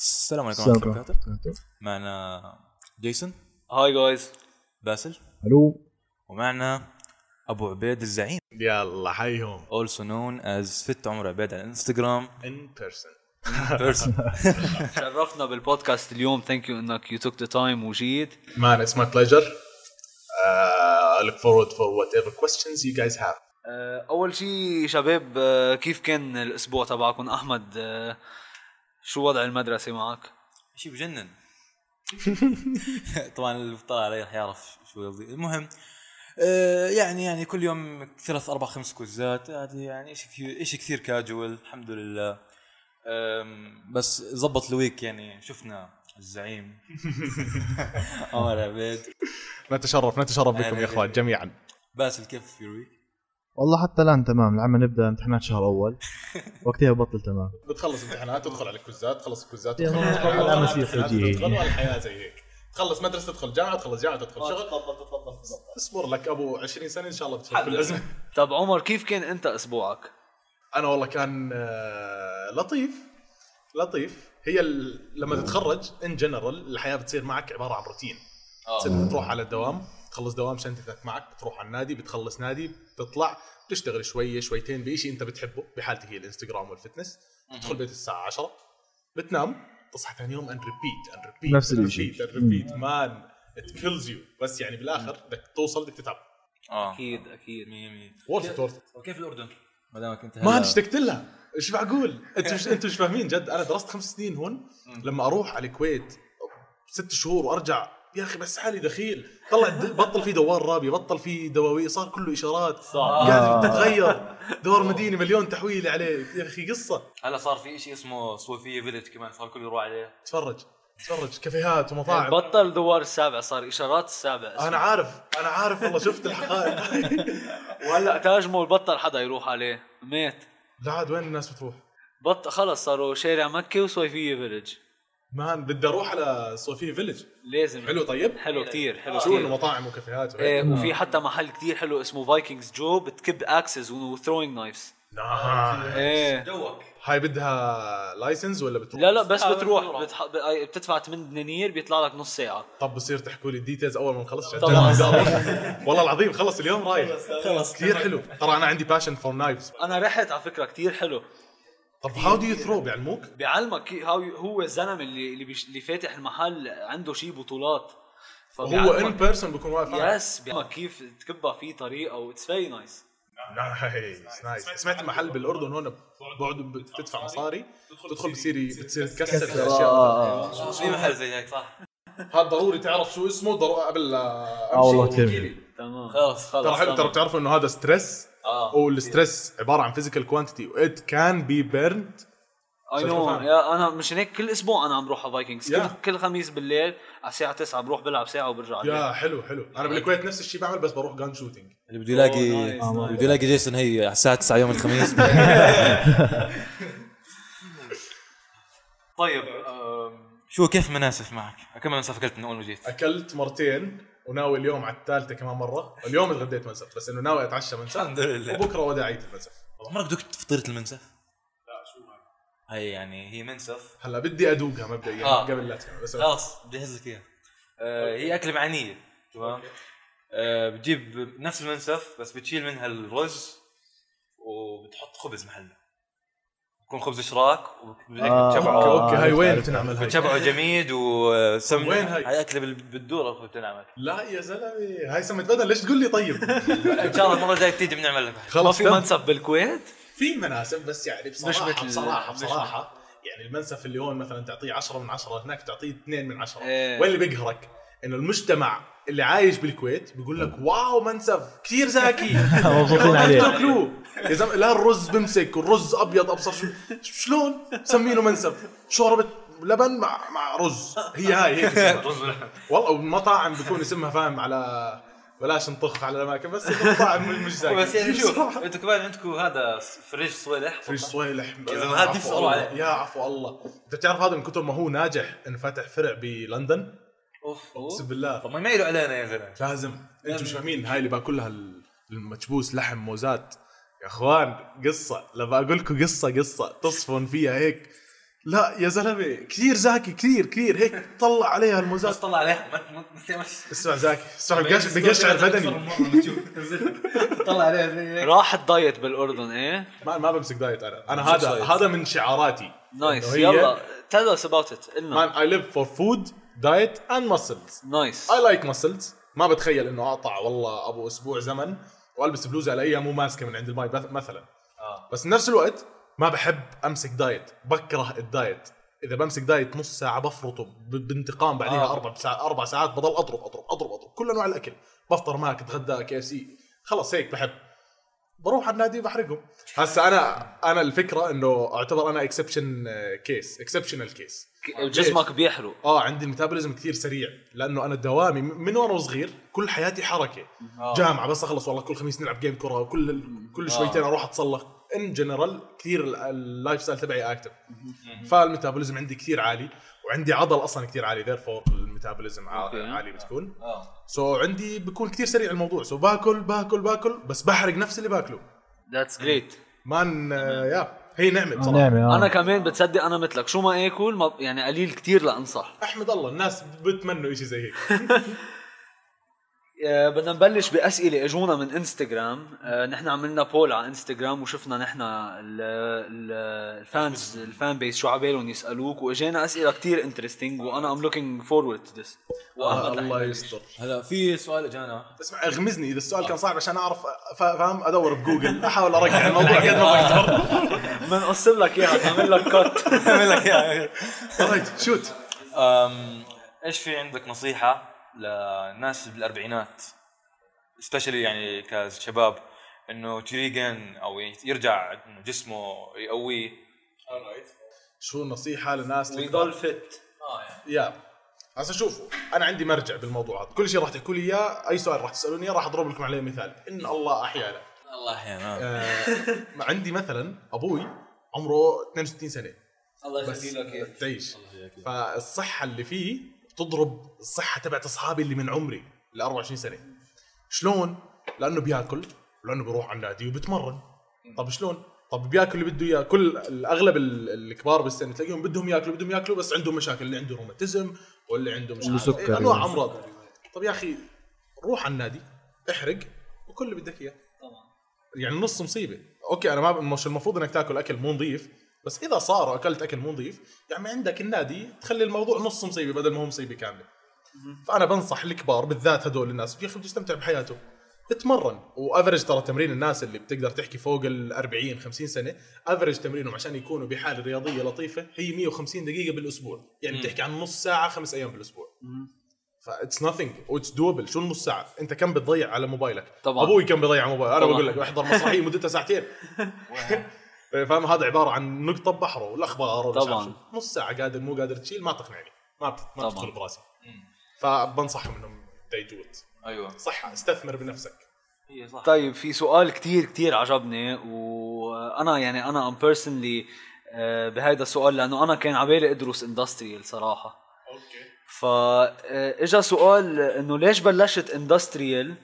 السلام عليكم ورحمة الله وبركاته. معنا جيسون. Hi guys باسل. ألو ومعنا أبو عبيد الزعيم. يلا حيهم also known as fit عمر عبيد على الانستغرام in person person شرفنا بالبودكاست اليوم. thank you إنك you took the time وجيت. man it's my pleasure. Uh, I look forward for whatever questions you guys have. آه، أول شيء شباب آه، كيف كان الأسبوع تبعكم؟ أحمد آه، شو وضع المدرسة معك؟ شيء بجنن. طبعا اللي بيطلع علي رح يعرف شو قصدي المهم آه، يعني يعني كل يوم ثلاث أربع خمس quiz ات. هذه يعني شيء كثير شيء كثير كاجوال الحمد لله. بس زبط ال week يعني شفنا الزعيم. عمر عبيد. نتشرف نتشرف بكم يا إخوان جميعا. باسل كيف your week؟ والله حتى الآن تمام. العام نبدأ امتحانات شهر أول. وقتها ببطل تمام. بتخلص امتحانات تدخل على الكوزات تخلص الكوزات تدخل والله تدخل والحياة زي هيك. تخلص مدرسة تدخل جامعة تخلص جامعة تدخل شغل. اصبر لك أبو 20 سنة إن شاء الله بتفك كل ازمه طب عمر كيف كان أنت أسبوعك؟ أنا والله كان آه، لطيف لطيف. هي ال... لما تتخرج ان جنرال الحياة بتصير معك عبارة عن روتين تصير تروح على الدوام. تخلص دوام شنطتك معك بتروح على النادي بتخلص نادي بتطلع بتشتغل شوية شويتين بشيء انت بتحبه بحالتي هي الإنستغرام وال fitness. تدخل بيت الساعة 10 بتنام تصحى ثاني يوم and repeat and repeat نفس الشيء. repeat man it kills you بس يعني بالآخر بدك توصل بدك تتعب. آه. أكيد أكيد. مية مية. worth worth وكيف الأردن؟ ما دامك انت ما اشتقت لها. إيش معقول أنتوا مش أنتوا مش فاهمين جد. أنا درست خمس سنين هون. لما أروح على الكويت ست شهور وأرجع يا أخي بحس حالي دخيل. طلع بطل في دوار رابع بطل في دواوير صار كله إشارات. صح. قاعد تتغير. دوار مدينه مليون تحويله عليه. يا أخي قصة. هلا صار في شيء اسمه صويفية Village كمان صار الكل يروح عليه. تفرج. تفرج. كافيهات ومطاعم. بطل دوار السابع صار إشارات السابع أنا عارف. أنا عارف والله شفت الحقائق. وهلأ تاج مول بطل حدا يروح عليه. مات لا عاد وين الناس بتروح؟ بط خلص صاروا شارع مكة وصويفية Village man بدي أروح على صويفية Village لازم. حلو طيب؟ حلو كتير حلو شو انه كتير. مطاعم وكافيهات؟ وهيك. إيه وفي حتى محل كتير حلو اسمه Vikings جو بتكب axes و throwing knives nice. إيه. joke. هاي بدها license ولا بتروح؟ لا لا بس بتروح. بتح... ب- بتدفع 8 دنانير بيطلع لك نص ساعة. طب بصير تحكوا لي ال details أول ما نخلص؟ طبعاً. والله العظيم خلص اليوم رايح. خلص كثير حلو. ترى أنا عندي passion for knives أنا رحت على فكرة كتير حلو. طب how do you throw بيعلموك؟ بيعلمك how هو الزلمة اللي اللي, بيش... اللي فاتح المحل عنده شي بطولات. هو in person بيكون واقف معك. yes بيعلمك كيف تكبها في طريقة و it's very nice nice nice سمعت محل بالأردن هون بعد بتدفع مصاري. تدخل بصير بتصير تكسر الأشياء. في محل زي هيك. صح. هذا ضروري تعرف شو اسمه؟ ضروري قبل لا آه والله أمشي. كثير تمام. خلاص ترى حلو ترى بتعرفوا إنه هذا stress آه وال stress عبارة عن physical quantity و it can be burned I know أنا مشان هيك كل أسبوع أنا عم بروح على Vikings كل يا. كل خميس بالليل على الساعة 9 بروح بلعب ساعة وبرجع. يا حلو حلو أنا بالكويت نفس الشيء بعمل بس بروح gun shooting اللي بده يلاقي اللي nice. بده يلاقي جيسون هي على الساعة 9 يوم الخميس طيب شو كيف مناسف معك؟ كم مناسف أكلت من أول ما جيت؟ أكلت مرتين وناوي اليوم على الثالثة كمان مرة. اليوم اتغديت منسف بس إنه ناوي أتعشى منسف. الحمد لله. وبكرة وداعية المنسف. عمرك دقت فطيره المنسف؟ لا شو هي يعني هي منسف. هلا بدي أدوقها مبدئيا آه. قبل لا تكمل بس خلاص بجهز لك إياها. آه، هي أكلة معنيه تمام؟ آه، بتجيب نفس المنسف بس بتشيل منها الرز وبتحط خبز محله بكون خبز اشراك آه. okay okay هاي وين. بتنعمل هاي؟ بتشبعه جميد وسمنه وين هاي؟ هاي أكلة بال- بالدور بتنعمل لا يا زلمة هاي سمت بدل ليش تقول لي طيب؟ إن شاء الله المرة الجاية تيجي بنعمل لك خلص في. منسف بالكويت في مناسب بس يعني بصراحه مش مثل- بصراحة بصراحة يعني المنسف اللي هون مثلا تعطيه 10 من 10 هناك تعطيه 2 من 10 إيه. وين اللي بيقهرك؟ إنه المجتمع اللي عايش بالكويت بيقول لك واو منسف. كثير زاكي مبسوطين عليه. يا زلمة لا الرز بمسك والرز أبيض أبصر شو شلون؟ مسمينه منسف. شوربة لبن مع مع رز. هي هاي هيك. والله والمطاعم بيكون اسمها فاهم على بلاش نطخ على الأماكن بس المطاعم مش زاكي بس يعني شوف أنتم كمان عندكم هذا فريش صويلح؟ فريش صويلح. يا زلمة هذا. يا عفو الله. انت بتعرف هذا من كثر ما هو ناجح انه فاتح فرع بلندن؟ اوف أقسم بالله. طب ما يميلوا علينا يا زلمة. لازم. أنتم مش فاهمين هاي اللي باكلها ال- المكبوس لحم موزات. يا اخوان قصة. لما أقول لكم قصة قصة. تصفن فيها هيك. لا يا زلمة كثير زاكي كثير كثير. هيك طلع عليها الموزات. بس طلع عليها. اسمع زاكي اسمع بقش- بقشعر بدني طلع عليها زي هيك. راح ال diet بالأردن إيه؟ ما ما بمسك diet أنا. أنا هذا هذا من شعاراتي. nice. يلا tell us about it man I live for food diet and muscles nice I like muscles ما بتخيل إنه أقطع والله أبو أسبوع زمن وألبس بلوزة الاقيها مو ماسكة من عند الماي مثلا. بس بنفس الوقت ما بحب أمسك diet. بكره ال diet. إذا بمسك diet نص ساعة بفرطه بانتقام بعديها آه. أربع ساعات أربع ساعات بضل أضرب أضرب أضرب أضرب. كل انواع الأكل. بفطر Mac أتغدى KFC. خلص هيك بحب. بروح على النادي بحرقهم. هسا أنا أنا الفكرة إنه أعتبر أنا exception case exceptional case جسمك بيحرق. آه عندي ال metabolism كثير سريع لأنه أنا دوامي من وأنا صغير كل حياتي حركة. آه. جامعة بس أخلص والله كل خميس نلعب game كره وكل كل شويتين أروح أتسلق. in general كثير ال- ال lifestyle تبعي active فال metabolism عندي كثير عالي. وعندي عضل أصلا كثير عالي therefore ال metabolism. عالي بتكون. so عندي بكون كثير سريع الموضوع. so باكل باكل باكل بس بحرق نفس اللي باكله. that's great man آه، يا هي نعمة آه، بصراحة. أنا آه. كمان بتصدق أنا مثلك. شو ما آكل ما يعني قليل كتير لأنصح. أحمد الله الناس بتمنوا شيء زي هيك. آه، بدنا نبلش بأسئلة أجونا من انستغرام آه، نحن عملنا poll على انستغرام وشفنا نحن ال- ال- ال fans ال fan base شو عبالهم يسألوك. واجانا أسئلة كتير interesting وأنا I'm looking forward to this آه الله يستر. هلا في سؤال إجانا. اسمع اغمزني. إذا السؤال كان صعب عشان أعرف فا- فاهم؟ أدور بجوجل. أحاول أرجع الموضوع قد ما بقدر بنقصر لك إياها نعمل لك cut اعمل لك إياها. shoot إيش في عندك نصيحة للناس بالأربعينات specially يعني كشباب إنه regain أو يرجع إنه جسمه يقويه شو النصيحه للناس اللي ويضل فت يا. هسا شوفوا أنا عندي مرجع بالموضوع هذا. كل شيء راح تحكوا لي إياه أي سؤال راح تسألوني إياه راح أضرب لكم عليه مثال. إن الله أحيانا. الله أحيانا. آه عندي مثلا أبوي عمره 62 سنة. الله بس يخلي لك اياه تعيش فالصحة اللي فيه تضرب الصحة تبعت أصحابي اللي من عمري ل 24 سنة. شلون؟ لأنه بياكل لأنه بيروح على النادي وبتمرن طب شلون؟ طب بياكل اللي بده إياه. كل الأغلب ال- الكبار بالسن تلاقيهم بدهم ياكلوا بدهم ياكلوا بس عندهم مشاكل اللي عنده روماتيزم واللي عنده مش عارف. إيه. أنواع أمراض. طب يا أخي روح على النادي احرق وكل اللي بدك إياه. طبعا. يعني نص مصيبة. أوكي أنا ما مش المفروض إنك تاكل أكل مو نظيف. بس إذا صار اكلت أكل مو نظيف يعني عندك النادي تخلي الموضوع نص مصيبه بدل ما هو مصيبه كامله فأنا بنصح الكبار بالذات هدول الناس يا أخي بده يستمتع بحياته اتمرن. و average ترى تمرين الناس اللي بتقدر تحكي فوق ال 40 50 سنة average تمرينهم عشان يكونوا بحالة رياضية لطيفة هي 150 دقيقة بالأسبوع. يعني بتحكي عن نص ساعة خمس أيام بالأسبوع. that's nothing it's doable شو النص ساعة؟ أنت كم بتضيع على موبايلك؟ طبعاً. أبوي كم بيضيع على موبايل؟ أنا. بقول لك بحضر مسرحيه مدتها ساعتين. فاهم؟ هذا عبارة عن نقطة بحره والأخبار طبعاً. نص ساعة قادر مو قادر تشيل ما تقنعني. ما. ما. بتدخل براسي. فبنصحهم إنهم they do it. أيوه. صح استثمر بنفسك. هي صح. طيب في سؤال كتير كتير عجبني وأنا يعني أنا I'm personally بهذا السؤال لأنه أنا كان عبالي أدرس industrial صراحة. okay. فاجا سؤال إنه ليش بلشت industrial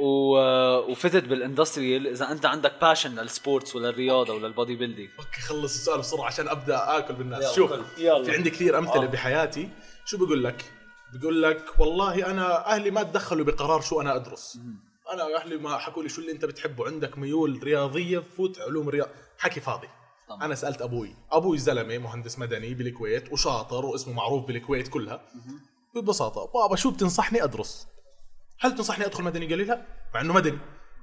و... وفتت بال industrial إذا أنت عندك passion لل sports وللرياضة ولل bodybuilding okay خلص السؤال بسرعة عشان أبدأ آكل بالناس. يلا، شوف. يلا. في عندي كثير أمثلة آه. بحياتي. شو بقول لك؟ بقول لك والله أنا أهلي ما تدخلوا بقرار شو أنا أدرس. أنا أهلي ما حكوا لي شو اللي أنت بتحبه. عندك ميول رياضية فوت علوم رياض حكي فاضي. طبعا. أنا سألت أبوي. أبوي زلمة مهندس مدني بالكويت وشاطر واسمه معروف بالكويت كلها. ببساطة بابا شو بتنصحني أدرس؟ هل تنصحني أدخل مدني؟ قال لي لا مع إنه مدني.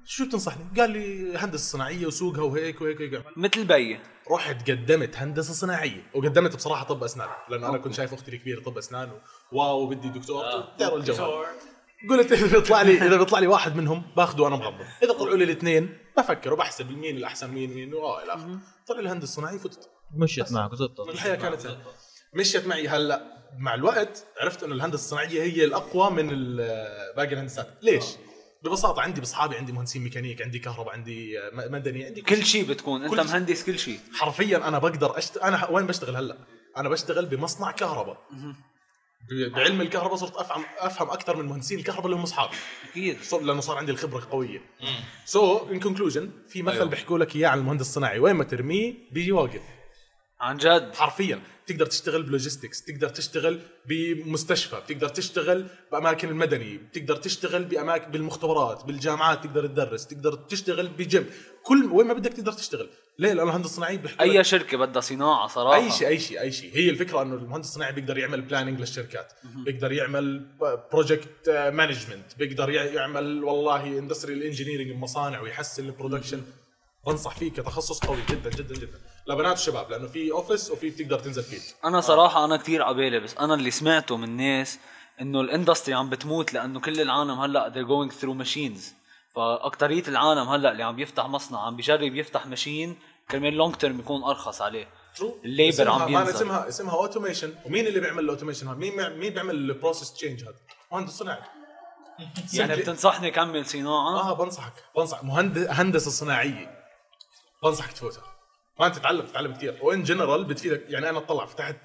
شو بتنصحني قال لي هندسة صناعية وسوقها وهيك وهيك وهيك. مثل بي رحت قدمت هندسة صناعية وقدمت بصراحة طب أسنان لأنه أنا كنت شايف أختي الكبيرة طب أسنان و- wow بدي دكتور. تعرف الجو. قلت إذا بيطلع لي إذا بيطلع لي واحد منهم باخذه وأنا مغمض. إذا طلعوا لي الاثنين بفكر وبحسب مين الأحسن مين مين وآه إلى آخره. طلع لي الهندسه الصناعيه فتت مشيت معك وزبطت. الحياة كانت سهلة. مشيت معي. هلا مع الوقت عرفت إنه الهندسة الصناعية هي الأقوى من باقي الهندسات. ليش؟ ببساطة عندي باصحابي عندي مهندسين ميكانيك عندي كهرباء عندي مدني عندي كل شيء. بتكون. أنت. مهندس كل شيء. حرفيا أنا بقدر أشت... أنا وين بشتغل هلا؟ أنا بشتغل بمصنع كهرباء. بعلم الكهرباء صرت افهم أفهم أكثر من مهندسين الكهرباء اللي هم أصحابي. أكيد. صار لأنه صار عندي الخبرة قوية. so in conclusion في مثل أيوه. بيحكوا لك إياه عن المهندس الصناعي. وين ما ترميه بيجي واقف. عن جد. حرفيا. بتقدر تشتغل ب logistics بتقدر تشتغل بمستشفى بتقدر تشتغل بأماكن المدني بتقدر تشتغل باماكن بالمختبرات بالجامعات تقدر تدرس تقدر تشتغل بجيم. كل وين ما بدك تقدر تشتغل. ليه؟ لأنه بيحكوا لك. اي شركة بدها صناعة صراحة. أي شيء أي شيء أي شيء. هي الفكرة إنه المهندس الصناعي بيقدر يعمل planning للشركات. بيقدر يعمل project management بيقدر يع- يعمل والله industrial engineering المصانع ويحسن ال production بنصح فيه كتخصص قوي جدا جدا جدا. لبنات الشباب لأنه في office وفي بتقدر تنزل فيه أنا صراحة أنا كثير عبالي بس أنا اللي سمعته من ناس إنه ال industry عم بتموت لأنه كل العالم هلأ they're going through machines. فأكترية العالم هلأ اللي عم بيفتح مصنع عم بيجرب يفتح machine كرمال long term يكون أرخص عليه. true ال labor عم بينزل. اسمها اسمها automation ومين اللي بيعمل ال automation هذا؟ مين مين بيعمل ال process change هذا؟ مهندس صناعي. يعني. بتنصحني كمل صناعة؟ آه بنصحك. بنصح. مهندس هندسه صناعيه بنصحك تفوتها. ما انت تتعلم تتعلم كثير و in general بتفيدك. يعني أنا طلع فتحت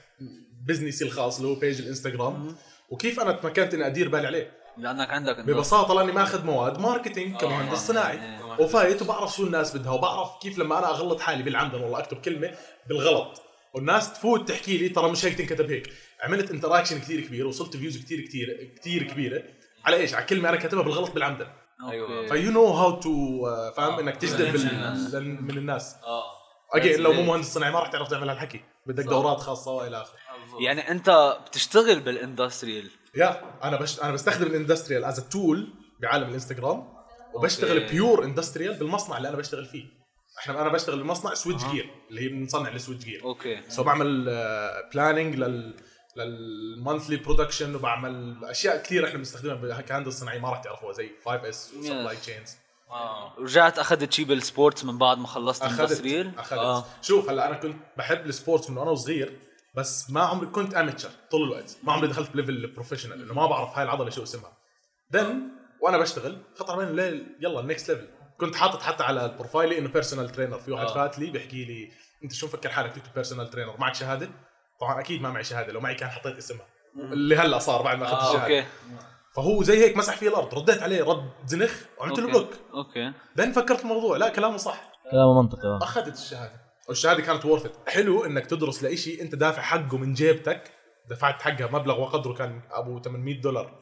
business ي الخاص اللي هو page الانستغرام وكيف أنا تمكنت إني أدير بالي عليه؟ لأنك عندك ببساطة لأني ماخذ مواد marketing كمهندس صناعي وفايت وبعرف شو الناس بدها وبعرف كيف لما أنا أغلط حالي بالعمدا والله أكتب كلمة بالغلط. والناس تفوت تحكي لي ترى مش هيك تنكتب هيك. عملت interaction كثير كبير وصلت views كثير كثير كثير كبيرة. على إيش؟ على كلمة أنا كاتبها بالغلط بالعمدا. أيوه ف you know how to فاهم؟ إنك تجذب من الناس. again لو مو مهندس صناعي ما راح تعرف تعمل هالحكي. بدك دورات خاصة وإلى آخره. يعني أنت بتشتغل بال industrial. yeah أنا بش أنا بستخدم ال industrial as tool بعالم الإنستغرام وبشتغل. pure industrial بالمصنع اللي أنا بشتغل فيه. إحنا أنا بشتغل بمصنع switchgear اللي هي بنصنع ال switchgear okay. so بعمل planning لل لل monthly production وبعمل أشياء كثير إحنا بنستخدمها كهندسة صناعية ما راح تعرفوها زي 5 S و supply chains رجعت أخذت شي بال sports من بعد ما خلصت أخذت industrial. أخذت. آه. شوف هلأ أنا كنت بحب ال sports من وأنا صغير بس ما عمري كنت amateur طول الوقت. ما عمري دخلت ب level professional إنه ما بعرف هاي العضلة شو اسمها. then وأنا بشتغل خطر علي الليل يلا ال next level كنت حاطط حتى على ال profile ي إنه personal trainer في واحد آه. فات لي بيحكي لي أنت شو مفكر حالك؟ تكتب personal trainer معك شهادة؟ طبعا أكيد ما معي شهادة لو معي كان حطيت اسمها. اللي هلأ صار بعد ما أخذت آه، الشهادة. okay. فهو زي هيك مسح فيه الأرض رديت عليه رد زنخ وعملت له block. okay. then فكرت الموضوع لا كلامه صح. كلامه منطقي آه. أخذت الشهادة. والشهادة كانت ورثت حلو إنك تدرس لإشي أنت دافع حقه من جيبتك دفعت حقها مبلغ وقدره كان أبو 800 دولار.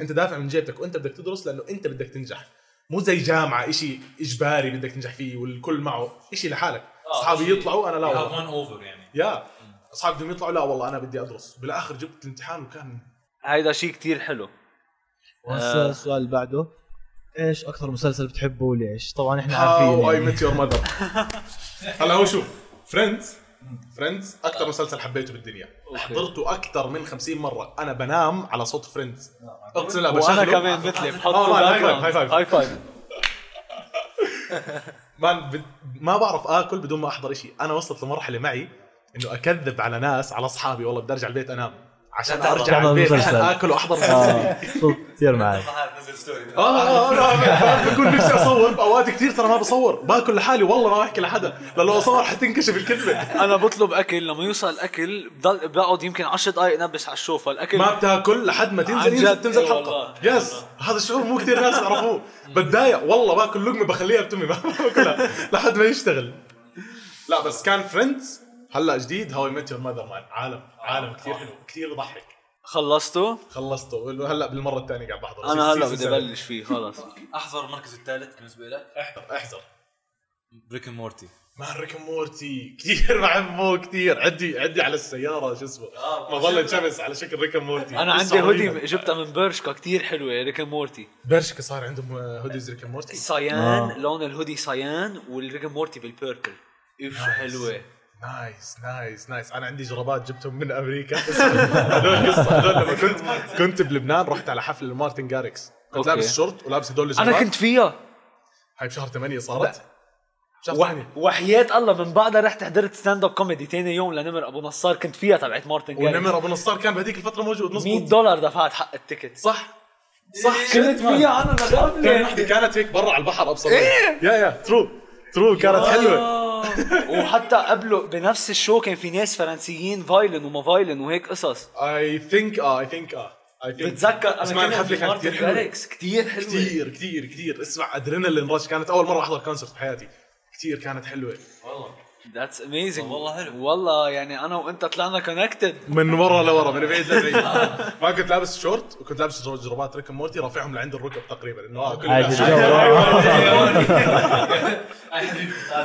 أنت دافع من جيبتك وأنت بدك تدرس لأنه أنت بدك تنجح. مو زي جامعة إشي إجباري بدك تنجح فيه والكل معه. إشي لحالك. أصحابي يطلعوا أنا لا والله. over يعني. yeah. أصحابي بدهم يطلعوا لا والله أنا بدي أدرس. بالآخر جبت الامتحان وكان هيدا شيء كتير حلو. وهسه السؤال اللي بعده. إيش أكثر مسلسل بتحبه وليش؟ طبعا إحنا How I عارفين Met Your Mother هلا هو شوف Friends Friends أكثر مسلسل حبيته بالدنيا. حضرته أكثر من 50 مرة. أنا بنام على صوت Friends أقسم بالله وأنا كمان مثلي آه، بحطه man، high five، high five. high five man. ما بعرف آكل بدون ما أحضر شيء أنا وصلت لمرحلة معي إنه أكذب على ناس على أصحابي. والله بدي أرجع البيت أنام. عشان أرجع البيت. المسلسل. آكل وأحضر مسلسلي آه، كثير معي نزل story آه آه آه بكون نفسي أصور. بأوقات كثير ترى ما بصور. باكل لحالي. والله ما بحكي لحدا. لو أصور حتنكشف الكذبه أنا بطلب أكل. لما يوصل الاكل بضل بقعد يمكن 10 دقائق نبش على الشوفة. الأكل ما بتاكل لحد ما تنزل. ينزل تنزل إيه حلقة. yes هذا الشعور مو كثير ناس يعرفوه. بتضايق. والله باكل لقمة بخليها بتمي. ما باكلها. لحد ما يشتغل. لا بس كان Friends هلا جديد. How Met Your Mother man. عالم عالم كثير حلو. كثير بضحك خلصته خلصته هلا بالمرة الثانية قاعد بحضر. أنا هلا بدي. أبلش فيه خلص. أحضر المركز الثالث بالنسبة لك. احضر احضر. ب Rick Morty man Rick Morty كثير بحبه كثير عدي عدي على السيارة شو اسمه. ما ظل شمس على شكل Rick Morty أنا عندي هودي جبتها من برشكا كتير حلوة. Rick Morty برشكا صار عندهم hoodies Rick Morty cyan آه. لون ال hoodie cyan وال Rick Morty بال purple اف شو حلوة. nice nice nice أنا عندي جرابات جبتهم من أمريكا. هذول قصة. هذول لما كنت كنت بلبنان رحت على حفل لمارتن جاركس كنت. لابس شورت ولابس هدول الجرابات أنا كنت فيها. هاي بشهر 8 صارت؟ بشهر وح... 8 وحياة الله من بعدها رحت حضرت ستاند اب كوميدي تاني يوم لنمر أبو نصار كنت فيها تبعت مارتن جاركس ونمر أبو نصار كان بهذيك الفترة موجود 100 مزبوط دولار دفعت حق ال ticket. صح؟ صح. كنت فيها أنا كانت هيك برا على البحر أبصر. yeah yeah true true كانت حلوة. وحتى قبله بنفس ال show كان في ناس فرنسيين فايلن وما فايلن وهيك قصص. I think آه I think آه I think بتذكر اسمع الحفلة كانت كثير حلوة. كثير حلوة. كثير كثير كثير اسمع adrenaline rush كانت أول مرة أحضر concert بحياتي. كثير كانت حلوة. والله. that's amazing والله حلو. والله يعني أنا وأنت طلعنا connected من ورا لورا من بعيد لبعيد. ما كنت لابس شورت وكنت لابس جر- جرابات Rick Morty رافعهم لعند الركب تقريبا. إنه آه، كل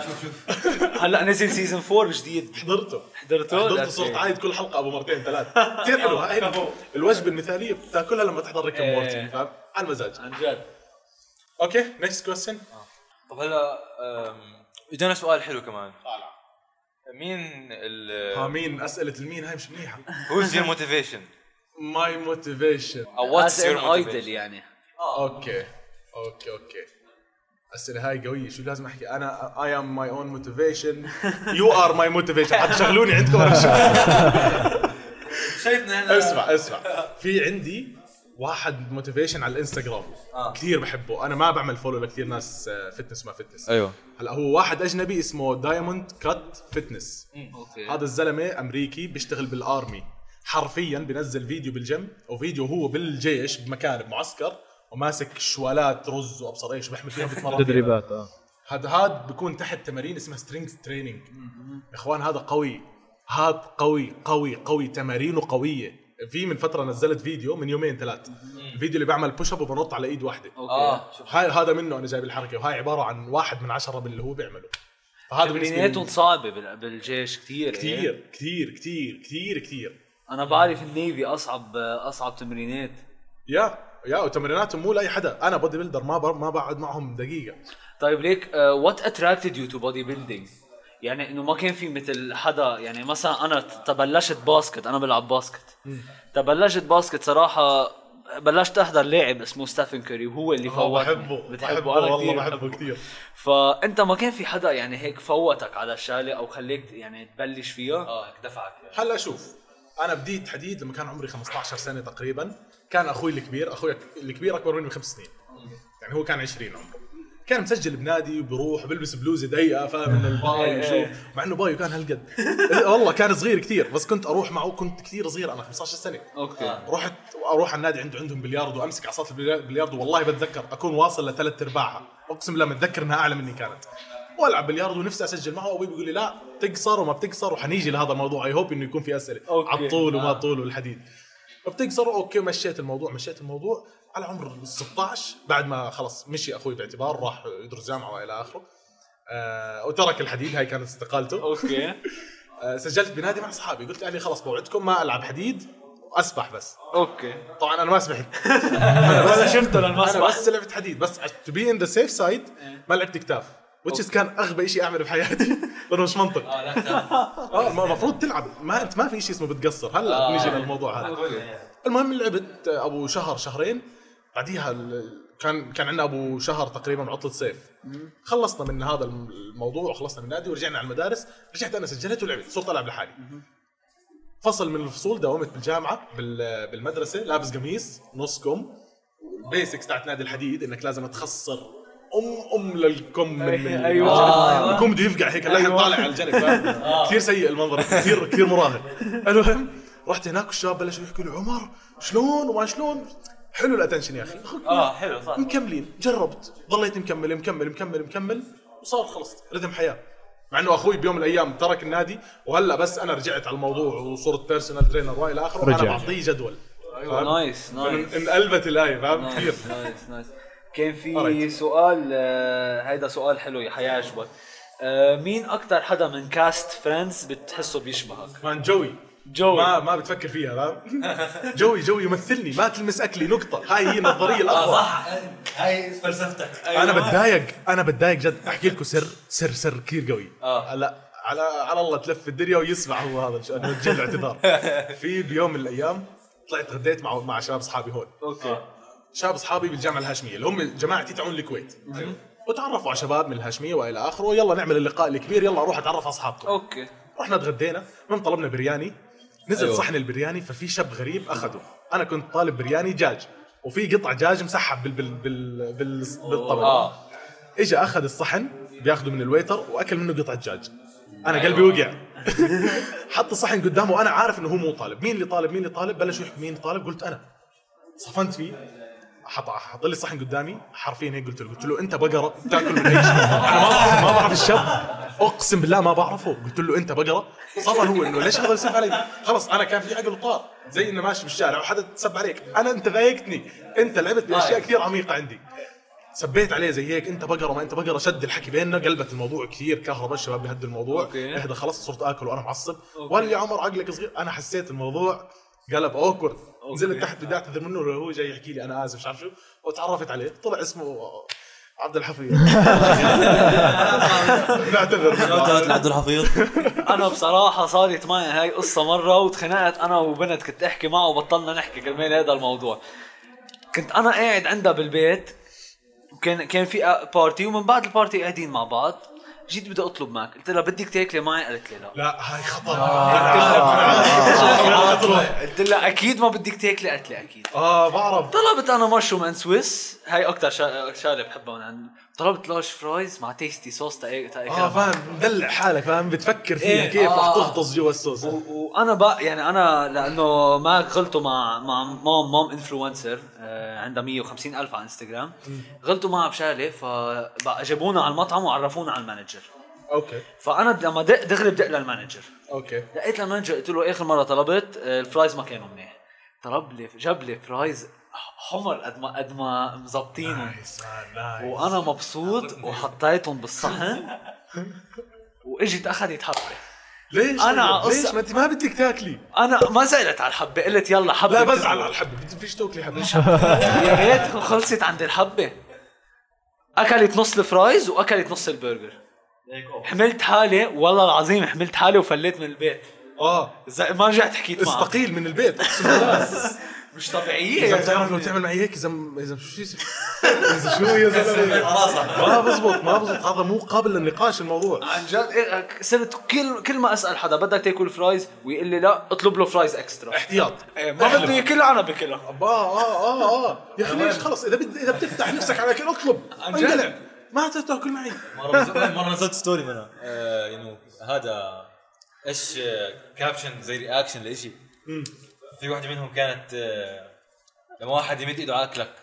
شوف شوف هلأ نزل season 4 جديد. حضرته. حضرته؟ حضرته That's صرت. عايد كل حلقة أبو مرتين ثلاث. كثير حلو. هاي الوجبة المثالية بتاكلها لما تحضر Rick إيه. Morty فاهم؟ على المزاج عن جد. okay next question طب هلأ اجانا سؤال حلو كمان. مين ال ها مين؟ أسئلة المين؟ هاي مش منيحة. Who's your motivation? my motivation أو what's As your an idol motivation? يعني. okay okay okay الاسئله هاي قوية. شو لازم أحكي؟ أنا I am my own motivation you are my motivation حتشغلوني عندكم شايفنا هنا. اسمع اسمع. في عندي واحد motivation على الإنستغرام. آه. كثير بحبه. أنا ما بعمل follow لكثير ناس fitness ما fitness أيوه. هلأ هو واحد أجنبي اسمه Diamond Cut Fitness okay. هذا الزلمة أمريكي بيشتغل بال army حرفيا بنزل فيديو بالجيم أو فيديو هو بالجيش بمكان بمعسكر وماسك شوالات رز وأبصر إيش بحمل فيها بتمرن. تدريبات آه. هذا هذا بيكون تحت تمارين اسمها strength training يا إخوان هذا قوي. هذا قوي قوي قوي تمارينه قوية. في من فترة نزلت فيديو من يومين ثلاث. الفيديو اللي بعمل push up وبنط على إيد واحدة. okay. آه هاي هذا منه أنا جايب الحركة وهاي عبارة عن واحد من عشرة باللي هو بيعمله. فهذا بالنسبة تمريناتهم لي. صعبه بال- بالجيش كثير كثير كثير كثير كثير كثير أنا بعرف ال navy أصعب أصعب تمرينات. yeah yeah وتمريناتهم مو لأي حدا. أنا bodybuilder ما ما بقعد معهم دقيقة. طيب like what attracted you to bodybuilding يعني إنه ما كان في مثل حدا يعني مثلا أنا تبلشت basket أنا بلعب basket. تبلشت basket صراحة بلشت أحضر لاعب اسمه ستيفن كوري وهو اللي آه، فوتني بحبه بتحبه؟ بحبه أنا والله بحبه بحبه. كثير فأنت ما كان في حدا يعني هيك فوتك على الشغله أو خليك يعني تبلش فيها؟ آه دفعك هلا شوف أنا بديت حديد لما كان عمري 15 سنة تقريبا. كان أخوي الكبير أخوي الكبير أكبر مني بخمس سنين. يعني هو كان 20 عمره. كان مسجل بنادي وبروح وبلبس بلوزة ضيقة فاهم؟ من ال bi ويشوف. مع إنه bi و كان هالقد. والله كان صغير كثير بس كنت أروح معه كنت كثير صغير أنا 15 سنة. okay. رحت أروح على النادي عنده عندهم بلياردو أمسك عصات البلياردو والله بتذكر أكون واصل لثلاث ارباعها أقسم بالله متذكر إنها أعلى مني كانت. وألعب بلياردو ونفسي أسجل معه وابوي بيقول لي لا تقصر وما بتقصر وحنيجي لهذا الموضوع. I hope إنه يكون في أسئلة. على الطول وما آه. طول والحديد فبتقصر okay مشيت الموضوع مشيت الموضوع. على عمر ال 16 بعد ما خلص مشي أخوي باعتبار راح يدرس جامعة وإلى آخره. آه وترك الحديد هاي كانت استقالته. okay. آه سجلت بنادي مع أصحابي. قلت لأهلي خلص بوعدكم ما ألعب حديد واسبح بس. okay. طبعا أنا ما سبحت. ولا شفته أنا للمسبح بس لعبت حديد. بس to be in the safe side ما لعبت كتاف which كان أغبى شيء أعمله بحياتي. لأنه مش منطق. آه لا. آه المفروض تلعب. ما انت ما في شيء اسمه بتقصر. هلا بنيجي للموضوع هذا. المهم لعبت أبو شهر شهرين. بعديها كان كان عندنا أبو شهر تقريبا عطلة صيف خلصنا من هذا الم- الموضوع وخلصنا من النادي ورجعنا على المدارس. رجعت أنا سجلت ولعبت. صرت ألعب لحالي. فصل من الفصول داومت بالجامعة بال- بالمدرسة. لابس قميص نص كم بيسكس تاعت نادي الحديد إنك لازم تخسر ام أم للكم من, من أيوة. الجنب. الكم بده يفقع هيك الواحد طالع على الجنب؟ كثير سيء المنظر كثير كثير مراهق. المهم رحت هناك والشباب بلشوا يحكوا لي عمر شلون؟ وما شلون؟ حلو ال attention يا أخي. آه حلو صح. مكملين. جربت. ضليت مكمل مكمل مكمل مكمل. وصار خلص رتم حياة. مع إنه أخوي بيوم من الأيام ترك النادي وهلأ بس أنا رجعت على الموضوع وصرت personal trainer والى اخره وأنا رجع. بعطيه جدول. أيوه. nice nice انقلبت الآية فاهم كثير. nice nice كان في. سؤال آه، هيدا سؤال حلو حيعجبك آه، مين أكثر حدا من cast Friends بتحسه بيشبهك؟ man جوي. جوي. ما ما بتفكر فيها فاهم؟ جوي جوي يمثلني ما تلمس أكلي نقطة. هاي هي النظرية الأقوى. صح. هاي فلسفتك. أنا بتضايق أنا بتضايق جد. أحكي لكم سر سر سر كثير قوي. آه. هلا على على الله تلف الدنيا ويسمع هو هذا نوجه له اعتذار في بيوم من الأيام طلعت غديت مع مع شباب أصحابي هون. okay. شباب أصحابي بالجامعة الهاشمية اللي هم جماعتي تعون الكويت. وتعرفوا على شباب من الهاشمية وإلى آخره يلا نعمل اللقاء الكبير يلا أروح اتعرف على أصحابكم. okay. رحنا تغدينا المهم طلبنا برياني نزل أيوة. صحن البرياني ففي شاب غريب أخذه. أنا كنت طالب برياني دجاج وفي قطع دجاج مسحب بال بال بال بال بالطبق. آه. اجى أخذ الصحن بياخذه من ال waiter وأكل منه قطعة دجاج أنا قلبي وقع. حط الصحن قدامه وأنا عارف إنه هو مو طالب. مين اللي طالب؟ مين اللي طالب؟ بلش يحكي. مين اللي طالب؟ قلت أنا. صفنت فيه. حط حط لي الصحن قدامي. حرفيا هيك قلت له قلت له أنت بقرة بتاكل من اي شيء. أنا ما بعرف ما بعرف الشاب. أقسم بالله ما بعرفه. قلت له أنت بقرة؟ صفن هو إنه ليش هذا يسب علي؟ خلص أنا كان في عقل طار زي إنه ماشي بالشارع وحدا تسب عليك. أنا أنت ضايقتني. أنت لعبت باشياء كثير عميقة عندي. سبيت عليه زي هيك أنت بقرة ما أنت بقرة؟ شد الحكي بيننا. قلبت الموضوع كثير كهرباء الشباب بهدوا الموضوع. okay. اهدى خلص صرت آكل وأنا معصب. ولا يا عمر عقلك صغير. أنا حسيت الموضوع قلب awkward. نزلت تحت بدي أعتذر منه هو جاي يحكي لي أنا آسف مش عارف شو. وتعرفت عليه. طلع اسمه عبد الحفيظ. بعتذر عبد الحفيظ. أنا بصراحة صارت معي هاي قصة مرة وتخانقت أنا وبنت كنت أحكي معه وبطلنا نحكي كرمال هذا الموضوع. كنت أنا قاعد عندها بالبيت وكان كان في party ومن بعد ال party قاعدين مع بعض. جيت بدي أطلب معك. قلت لها بدك تاكلي معي؟ قالت لي لا. لا هاي خطر قلت لها أكيد ما بدك تاكلي؟ قالت لي أكيد. آه بعرف. طلبت أنا mushroom and Swiss هاي أكثر شغلة بحبها. من عند طلبت large fries مع tasty صوص تاكل آه فاهم. مدلع حالك فاهم. بتفكر فيها إيه، كيف آه. رح تغطس جوا الصوص. وأنا بقى يعني أنا لأنه ما غلطوا مع مع مام مام influencer آه عندها 150 ألف على انستغرام. غلطوا معها بشغلة فبقى جابونا على المطعم وعرفونا على ال manager. أوكي. فأنا لما دق دغري بدق لل manager. أوكي. لقيت لل manager قلت له آخر مرة طلبت آه، ال fries ما كانوا منيح. طلب لي جاب لي fries حمر قد ما قد ما مظبطينهم وأنا مبسوط وحطيتهم بالصحن. وإجت أخذت حبة. ليش أنا طيب؟ قصة- ليش؟ ما أنت ما بدك تاكلي. أنا ما زعلت على الحبة. قلت يلا حبة لا. بزعل على الحبة. بدي فيش تاكلي حبة. يا ريت خلصت عند الحبة. أكلت نص ال fries وأكلت نص البرجر. حملت حالي والله العظيم حملت حالي وفليت من البيت. آه. ما رجعت حكيت معه استقيل من البيت. اقسم بالله مش طبيعية إذا يا بتعرف لو. تعمل معي هيك إذا إذا شو إذا شو يا زلمة؟ ما بزبط ما بزبط. هذا مو قابل للنقاش الموضوع. عن جد إيه، صرت كل كل ما أسأل حدا بدك تاكل fries ويقول لي لا اطلب له فرايز extra احتياط. إيه، ما بده ياكلها أنا باكلها آه آه آه. يا أخي ليش؟ خلص إذا بد إذا بتفتح نفسك على اكل اطلب. عن جد؟ ما تاكل معي. مرة نزل- مرة نزلت story منها. آه هذا إيش آه، caption زي reaction لإشي. في واحدة منهم كانت آه لما واحد يمد إيده على أكلك.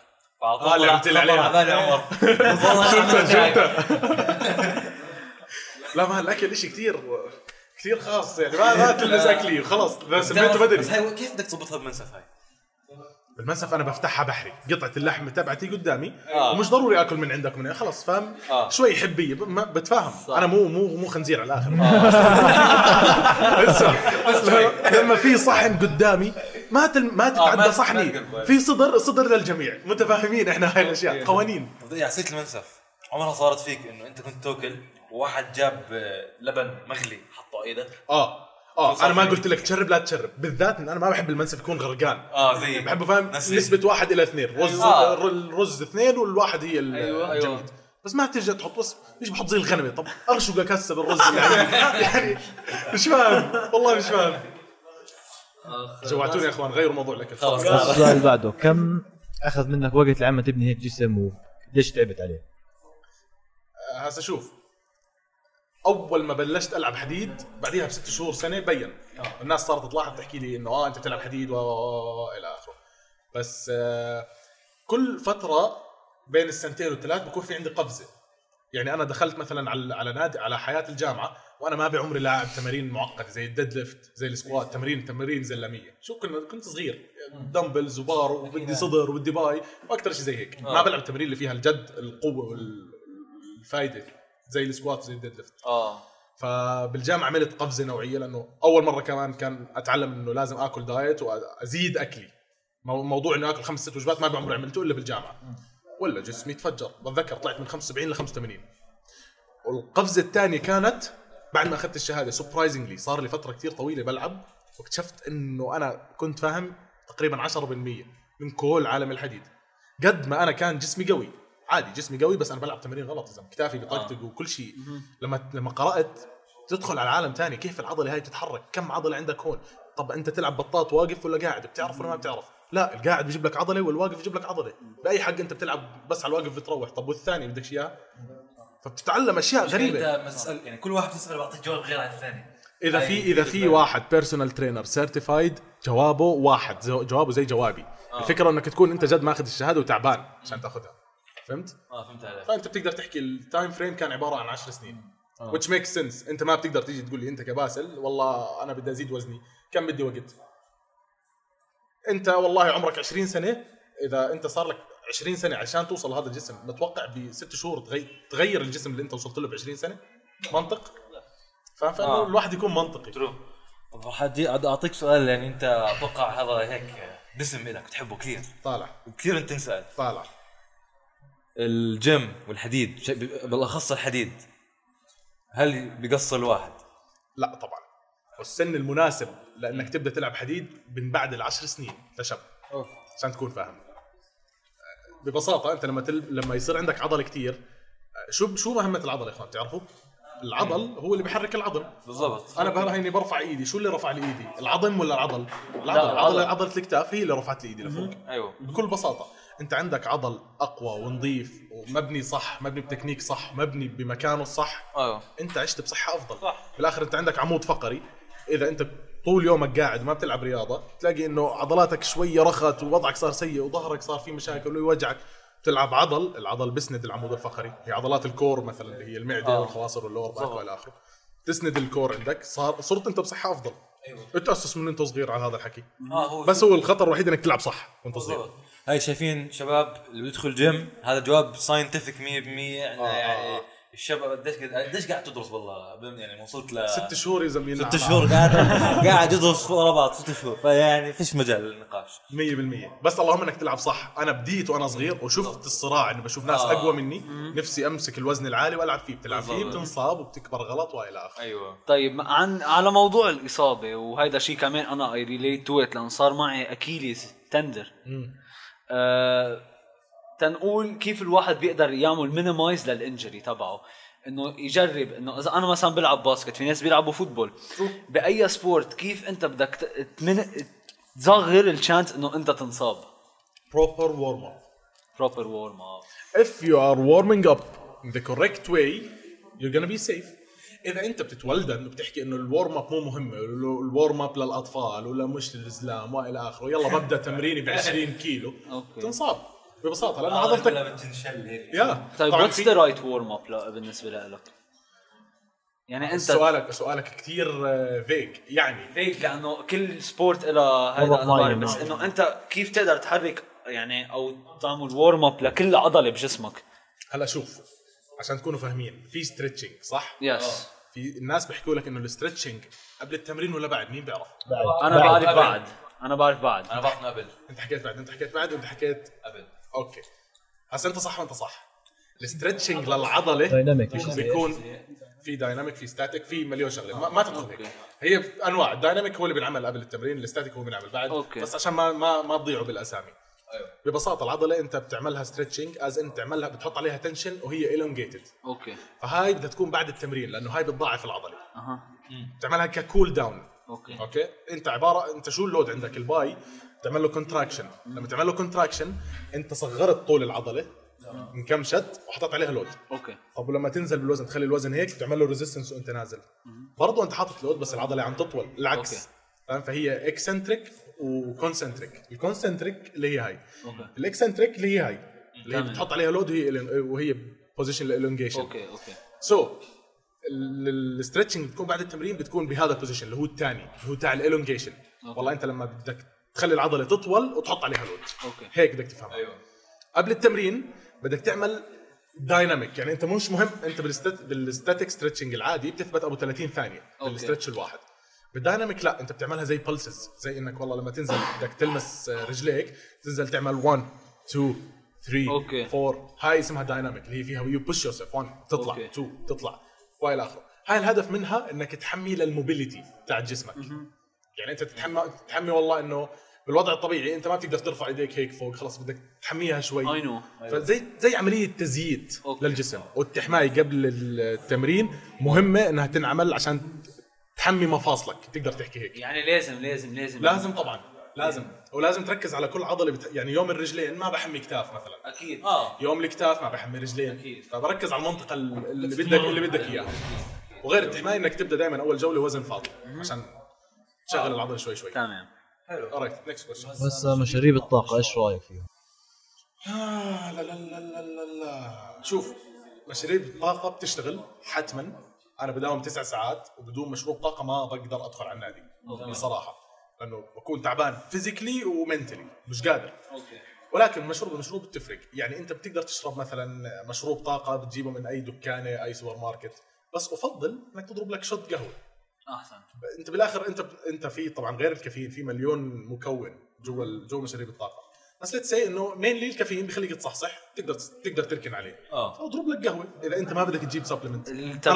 آه، اللي قلت لي عليها. على بالي عمر والله لا ما الأكل إشي كثير كثير خاص يعني. ما ما تلمس أكلي وخلص اذا سميته بدري بس هاي كيف بدك تظبطها بمنسف هاي؟ بالمنسف أنا بفتحها بحري. قطعة اللحم تبعتي قدامي آه. ومش ضروري آكل من عندك من خلص فاهم؟ آه. شوي حبيه بتفاهم. صح. أنا مو مو مو خنزير على الآخر. اسمع لما- في صحن قدامي ما تل ما ما- تتعدى ما صحني. في صدر صدر للجميع. متفاهمين إحنا هاي الأشياء. قوانين. يا عسيت المنسف. عمرها صارت فيك إنه أنت كنت تأكل وواحد جاب آه، لبن مغلي حطه ايده آه. آه أنا ما قلت لك تجرب لا تجرب بالذات إن أنا ما بحب المنسف يكون غرقان. آه زي بحبه فاهم؟ نسي. نسبة واحد إلى اثنين. رز آه. الر- الرز اثنين والواحد هي ال- أيوة، أيوة. بس ما ترجع تحط بس ليش بحط زي الغنمة طب ارشق أكسب الرز يعني. يعني مش فاهم. والله مش فاهم. جوعتوني يا إخوان. غيروا موضوع الأكل. خلاص. السؤال اللي بعده. كم أخذ منك وقت لعما تبني هيك جسم وليش تعبت عليه؟ آه، هسه شوف. أول ما بلشت ألعب حديد بعديها بست شهور سنة بين. الناس صارت تلاحظ تحكي لي إنه آه أنت بتلعب حديد و إلى آخره. بس آه كل فترة بين السنتين والثلاث بكون في عندي قفزة. يعني أنا دخلت مثلا على على نادي على حياة الجامعة وأنا ما بعمري لاعب تمارين معقدة زي ال deadlift زي ال squat تمارين تمارين زلميه شو كنا كنت صغير. dumbbells و bar وبدي صدر وبدي باي وأكثر شيء زي هيك. ما بلعب التمارين اللي فيها الجد القوة والفائده زي ال squat وزي ال deadlift. آه. فبالجامعة عملت قفزة نوعية لأنه أول مرة كمان كان أتعلم إنه لازم آكل diet وأزيد أكلي. مو- موضوع اني آكل خمس ست وجبات ما بعمري عملته إلا بالجامعة. ولا جسمي تفجر. بتذكر طلعت من 75 ل 85 والقفزة الثانية كانت بعد ما أخذت الشهادة surprisingly صار لي فترة كثير طويلة بلعب واكتشفت إنه أنا كنت فاهم تقريبا 10% من كل عالم الحديد. قد ما أنا كان جسمي قوي. عادي جسمي قوي بس أنا بلعب تمارين غلط إذا كتافي بيطقطق وكل شيء لما لما قرأت تدخل على عالم تاني كيف العضلة هاي تتحرك؟ كم عضلة عندك هون؟ طب أنت تلعب بطاط واقف ولا قاعد؟ بتعرف ولا ما بتعرف؟ لا القاعد بيجيب لك عضلة والواقف بيجيب لك عضلة. بأي حق أنت بتلعب بس على الواقف بتروح. طب والثاني بدك إياه؟ فبتتعلم أشياء غريبة. انت ما تسال يعني كل واحد تسال بعطيك جواب غير عن الثاني. إذا في إذا في واحد personal trainer certified جوابه واحد زو- جوابه زي جوابي. الفكرة إنك تكون أنت جد ماخذ الشهادة وتعبان عشان تاخذها فهمت؟ آه فهمت عليك. فأنت بتقدر تحكي ال time frame كان عبارة عن 10 سنين. which makes sense. أنت ما بتقدر تيجي تقول لي أنت كباسل والله أنا بدي أزيد وزني. كم بدي وقت؟ أنت والله عمرك 20 سنة. إذا أنت صار لك 20 سنة عشان توصل لهذا الجسم متوقع بست شهور تغير, تغير الجسم اللي أنت وصلت له ب 20 سنة؟ منطق؟ فاهم فإنه آه. الواحد يكون منطقي. ترو طب حدي أعطيك سؤال يعني أنت أتوقع هذا هيك دسم لك تحبه كثير. طالع. وكثير أنت تنسأل. طالع. الجيم والحديد بالأخص الحديد. هل بيقصر الواحد؟ لا طبعا. والسن المناسب لأنك تبدأ تلعب حديد من بعد العشر سنين كشاب عشان تكون فاهم. ببساطة أنت لما تل... لما يصير عندك عضل كتير شو شو مهمة العضله يا إخوان؟ بتعرفوا العضل هو اللي بيحرك العظم بالضبط. أنا بقى هيني برفع إيدي شو اللي رفع لي ايدي العظم ولا العضل؟ العضل العضل. عضلة الكتاف هي اللي رفعت لي ايدي لفوق أيوه. بكل بساطة. انت عندك عضل اقوى ونظيف ومبني صح مبني بتكنيك صح مبني بمكانه الصح أيوه. انت عشت بصحة أفضل. صح. بالآخر انت عندك عمود فقري. إذا انت طول يومك قاعد وما بتلعب رياضة تلاقي إنه عضلاتك شوية رخت ووضعك صار سيء وظهرك صار فيه مشاكل ويوجعك. تلعب عضل العضل بسند العمود الفقري. هي عضلات ال core مثلا اللي هي المعدة آه. والخواصر وال lower back والى اخره تسند ال core عندك. صار صرت أنت بصحة أفضل. أيوه. اتاسس من أنت صغير على هذا الحكي. آه هو بس هو الخطر الوحيد إنك تلعب صح وأنت صغير. هاي شايفين شباب اللي بيدخل جيم هذا جواب scientific 100% يعني, آه، يعني. الشباب قديش قديش قاعد تدرس والله؟ يعني وصلت ل ست شهور يا زلمه ست شهور قاعد قاعد يدرس ورا بعض ست شهور. فيعني فيش مجال للنقاش. 100% بس اللهم إنك تلعب صح. أنا بديت وأنا صغير وشفت الصراع إنه بشوف ناس آه. أقوى مني. نفسي أمسك الوزن العالي وألعب فيه. بتلعب فيه. بتنصاب وبتكبر غلط وإلى آخره. أيوه. طيب عن على موضوع الإصابة وهيدا شيء كمان أنا I relate to it لأن صار معي Achilles tendon. آه تنقول كيف الواحد بيقدر يعمل minimize لل injury تبعه. إنه يجرب إنه إذا أنا مثلا بلعب basket في ناس بيلعبوا football. بأي sport كيف أنت بدك تمن... تصغر ال chance إنه أنت تنصاب؟ Proper warm up. Proper warm up if you are warming up in the correct way you're gonna be safe. إذا أنت بتتولدن وبتحكي إنه ال warm up مو مهمه ال warm up للأطفال ولا مش للزلام وإلى آخره يلا ببدأ تمريني ب 20 كيلو. تنصاب ببساطة لأن آه، عضلتك ولا بتنشل هيك. Yeah. طيب what's في- the right warm up بالنسبة لك؟ يعني انت سؤالك سؤالك كثير فيك يعني. هيك لأنه كل sport لها هيدا أنا بعرف بس إنه أنت كيف تقدر تحرك يعني أو تعمل warm up لكل عضلة بجسمك؟ هلا شوف عشان تكونوا فاهمين في stretching صح؟ yes في الناس بيحكوا لك إنه ال stretching قبل التمرين ولا بعد؟ مين بيعرف؟ بعد. أنا. بعرف. بعد. أنا بعرف بعد. أنا بعرف قبل. أنت حكيت بعد. أنت حكيت بعد وأنت حكيت قبل. أوكي. هسا أنت صح وأنت صح. ال stretching للعضلة dynamic بيكون في dynamic في static في مليون شغلة. ما, ما تدخل هيك هي أنواع. ال dynamic هو اللي بينعمل قبل التمرين ال static هو بينعمل بعد. أوكي. بس عشان ما ما ما تضيعوا بالأسامي. أيوه ببساطة العضلة أنت بتعملها stretching از انت تعملها بتحط عليها tension وهي elongated. أوكي. فهاي بدها تكون بعد التمرين لأنه هاي بتضاعف العضلة. أها. بتعملها ك cool down أوكي. أوكي؟ أنت عباره أنت شو ال load عندك؟ الباي تعمل له contraction لما تعمل له contraction أنت صغرت طول العضلة انكمشت وحطيت عليها load أوكي. طب ولما تنزل بالوزن تخلي الوزن هيك تعمل له resistance وأنت نازل. برضه أنت حاطط load بس العضلة عم تطول العكس. فاهم؟ فهي eccentric و concentric ال concentric اللي هي هاي. أوكي. ال eccentric اللي هي هاي. اللي هي. بتحط عليها load وهي وهي position ال elongation أوكي أوكي. so ال stretching بتكون بعد التمرين بتكون بهذا ال position اللي هو الثاني اللي هو تاع ال elongation والله أنت لما بدك تخلي العضلة تطول وتحط عليها load أوكي. هيك بدك تفهمها. أيوه. قبل التمرين بدك تعمل dynamic يعني أنت مش مهم أنت بال stat بال static stretching العادي بتثبت أبو 30 ثانية. بال stretch الواحد. بال dynamic لا انت بتعملها زي pulses زي انك والله لما تنزل بدك تلمس آه، رجليك تنزل تعمل 1 2 3 أوكي. 4 هاي اسمها dynamic اللي هي فيها you push your 1 تطلع أوكي. 2 تطلع. والى اخره هاي الهدف منها إنك تحمي لل mobility تاع جسمك. يعني أنت تتحمى تحمي والله إنه بالوضع الطبيعي أنت ما بتقدر ترفع إيديك هيك فوق خلاص بدك تحميها شوي. I know فزي زي عملية تزييت أوكي. للجسم. والتحماية قبل التمرين مهمة إنها تنعمل عشان تحمي مفاصلك. تقدر تحكي هيك. يعني لازم لازم لازم. لازم طبعا. لازم. ولازم تركز على كل عضلة بت... يعني يوم الرجلين ما بحمي كتاف مثلا. أكيد. آه. يوم الكتاف ما بحمي رجلين. أكيد. فبركز على المنطقة اللي بدك اللي بدك إياها. وغير التحماية إنك تبدأ دائما أول جولة وزن فاضي. عشان تشغل العضلة شوي شوي. تمام. alright next question بس مشاريب الطاقة إيش رأيك فيهم؟ آه لا لا لا لا لا لا. شوف مشاريب الطاقة بتشتغل حتما أنا بداوم تسع ساعات وبدون مشروب طاقة ما بقدر أدخل على النادي بصراحة. لأنه بكون تعبان physically و mentally مش قادر. أوكي. ولكن مشروب المشروب بتفرق. يعني أنت بتقدر تشرب مثلا مشروب طاقة بتجيبه من أي دكانة أي سوبر ماركت بس أفضل إنك تضرب لك shot قهوة. أحسن. أنت بالآخر أنت أنت في طبعا غير الكافيين في مليون مكون جوا جوا مشاريب الطاقة. بس let's say انه mainly الكافيين بيخليك تصحصح تقدر تقدر تركن عليه. آه. اضرب لك قهوة إذا أنت ما بدك تجيب supplement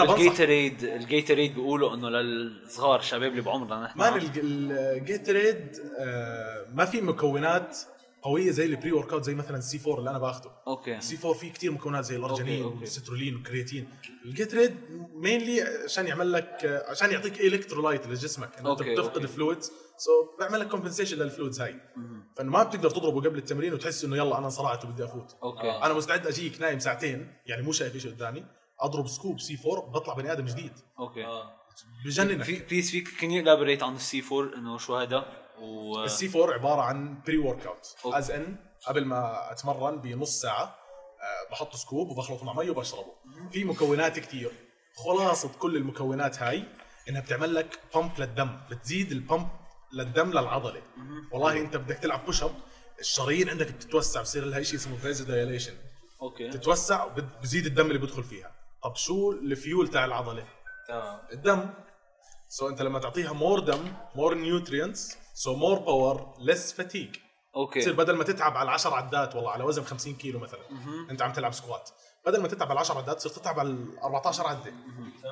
بنصح. بال Gatorade ال Gatorade بيقولوا إنه للصغار الشباب اللي بعمرنا نحن مان الجيتريد آه ما في مكونات قوية زي ال pre-workout زي مثلا ال C4 اللي أنا باخذه أوكي. ال C4 فيه كثير مكونات زي ال arginine. وال citrulline وال creatine ال Gatorade mainly عشان يعمل لك عشان يعطيك electrolyte لجسمك انه أنت بتفقد. ال fluids so بيعمل لك compensation لل fluids هاي. فإنه ما بتقدر تضربه قبل التمرين وتحس إنه يلا أنا انصرعت وبدي أفوت. أوكي. أنا مستعد أجيك نايم ساعتين يعني مو شايف شيء قدامي أضرب scoop C4 بطلع بني آدم جديد. أوكي. بجننك. في please فيك can you elaborate عن ال C4 إنه شو هذا؟ و السي 4 عبارة عن pre-workout. as in قبل ما أتمرن بنص ساعة آه، بحط scoop وبخلطه مع مي وبشربه. في مكونات كثير خلاصة كل المكونات هاي إنها بتعمل لك pump للدم. بتزيد ال pump للدم للعضلة. والله أنت بدك تلعب push up الشرايين عندك بتتوسع بصير لها شيء اسمه vasodilation أوكي تتوسع وبزيد الدم اللي بدخل فيها. طب شو الفيول تاع العضلة؟ تمام. الدم. so أنت لما تعطيها more دم more nutrients so more power less fatigue أوكي تصير بدل ما تتعب على 10 عدات والله على وزن 50 كيلو مثلا أنت عم تلعب squat. بدل ما تتعب على 10 عدات تصير تتعب على 14 عدة.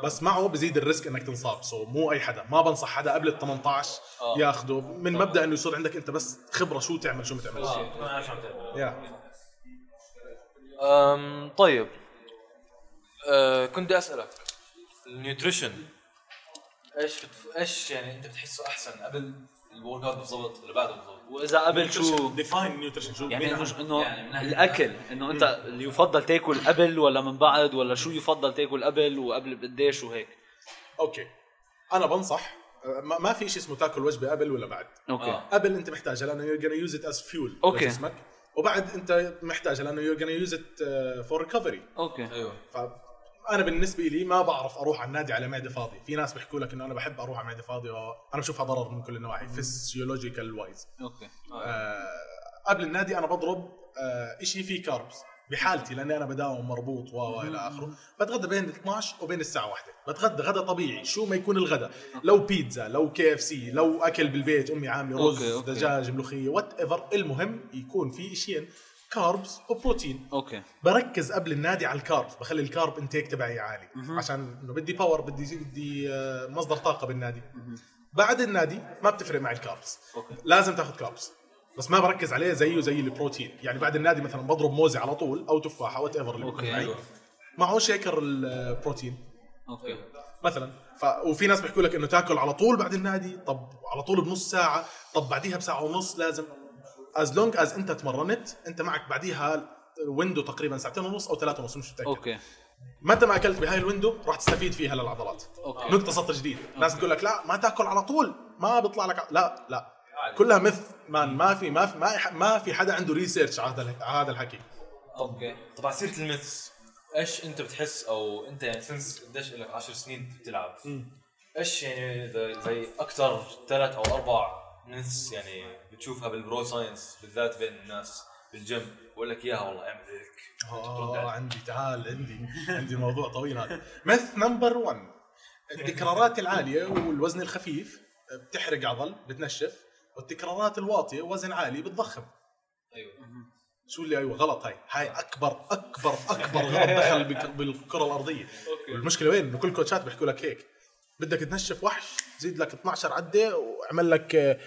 بس معه بزيد ال risk إنك تنصاب. so مو أي حدا. ما بنصح حدا قبل ال 18 ياخده. من مبدأ إنه يصير عندك أنت بس خبرة شو تعمل شو ما تعمل. ما عارف عم تعمل. طيب. أه كنت بدي أسألك. ال nutrition. إيش بتف... إيش يعني أنت بتحسه أحسن قبل ال workout بالضبط ولا بعده بالضبط؟ وإذا قبل شو؟ define nutrition شو؟ يعني إنه يعني الأكل إنه أنت اللي يفضل تاكل قبل ولا من بعد ولا شو يفضل تاكل قبل وقبل بقديش وهيك. أوكي. أنا بنصح ما ما في شيء اسمه تاكل وجبة قبل ولا بعد. أوكي. آه. قبل أنت محتاجها لأنه you're gonna use it as fuel. أوكي. لجسمك وبعد أنت محتاجها لأنه you're gonna use it uh, for recovery. أوكي. أيوه. فانا بالنسبة لي ما بعرف أروح على النادي على معدة فاضية. في ناس بيحكوا لك إنه أنا بحب أروح على معدة فاضية. أنا بشوفها ضرر من كل النواحي physiological wise أوكي. آه قبل النادي أنا بضرب آه شيء فيه carbs بحالتي لأني أنا بداوم مربوط و إلى آخره. بتغدى بين 12 وبين الساعة واحدة. بتغدى غدا طبيعي شو ما يكون الغدا. لو بيتزا لو KFC لو أكل بالبيت أمي عاملة رز أوكي، أوكي. دجاج ملوخية whatever المهم يكون في شيئين carbs وبروتين أوكي. بركز قبل النادي على ال carb بخلي ال carb intake تبعي عالي. عشان إنه بدي power بدي بدي آه، مصدر طاقة بالنادي. بعد النادي ما بتفرق معي ال carbs أوكي. لازم تاخذ carbs بس ما بركز عليه زيه زي البروتين يعني بعد النادي مثلا بضرب موزه على طول أو تفاحة whatever اللي. معي. أيوة. معه shaker البروتين أوكي. مثلا. ف... وفي ناس بيحكوا لك إنه تاكل على طول بعد النادي طب على طول بنص ساعة طب بعديها بساعة ونص لازم. as long as انت تمرنت انت معك بعديها window تقريبا ساعتين ونص أو ثلاثة ونص مش متأكد. أوكي. متى ما أكلت بهاي ال window راح تستفيد فيها للعضلات. أوكي. نقطة سطر جديد. ناس بتقول لك لا ما تأكل على طول ما بيطلع لك لا لا. كلها myth man ما في ما في ما, ما في حدا عنده research على هذا على هذا الحكي. أوكي. طبعا سيرة ال myths إيش أنت بتحس أو أنت يعني since قديش لك 10 سنين بتلعب؟ إيش يعني زي- زي أكثر ثلاث أو أربع myths يعني بتشوفها بال bro science بالذات بين الناس بالجيم. بقول لك إياها والله اعمل هيك آه عندي تعال عندي عندي موضوع طويل هذا. myth number 1 التكرارات العالية والوزن الخفيف بتحرق عضل بتنشف. والتكرارات الواطية وزن عالي بتضخم. أيوه. شو اللي؟ أيوه غلط هاي. هاي أكبر أكبر أكبر غلط دخل بالكرة الأرضية. والمشكلة وين؟ إنه كل كوتشات بيحكوا لك هيك. بدك تنشف وحش زيد لك 12 عدة واعمل لك آه،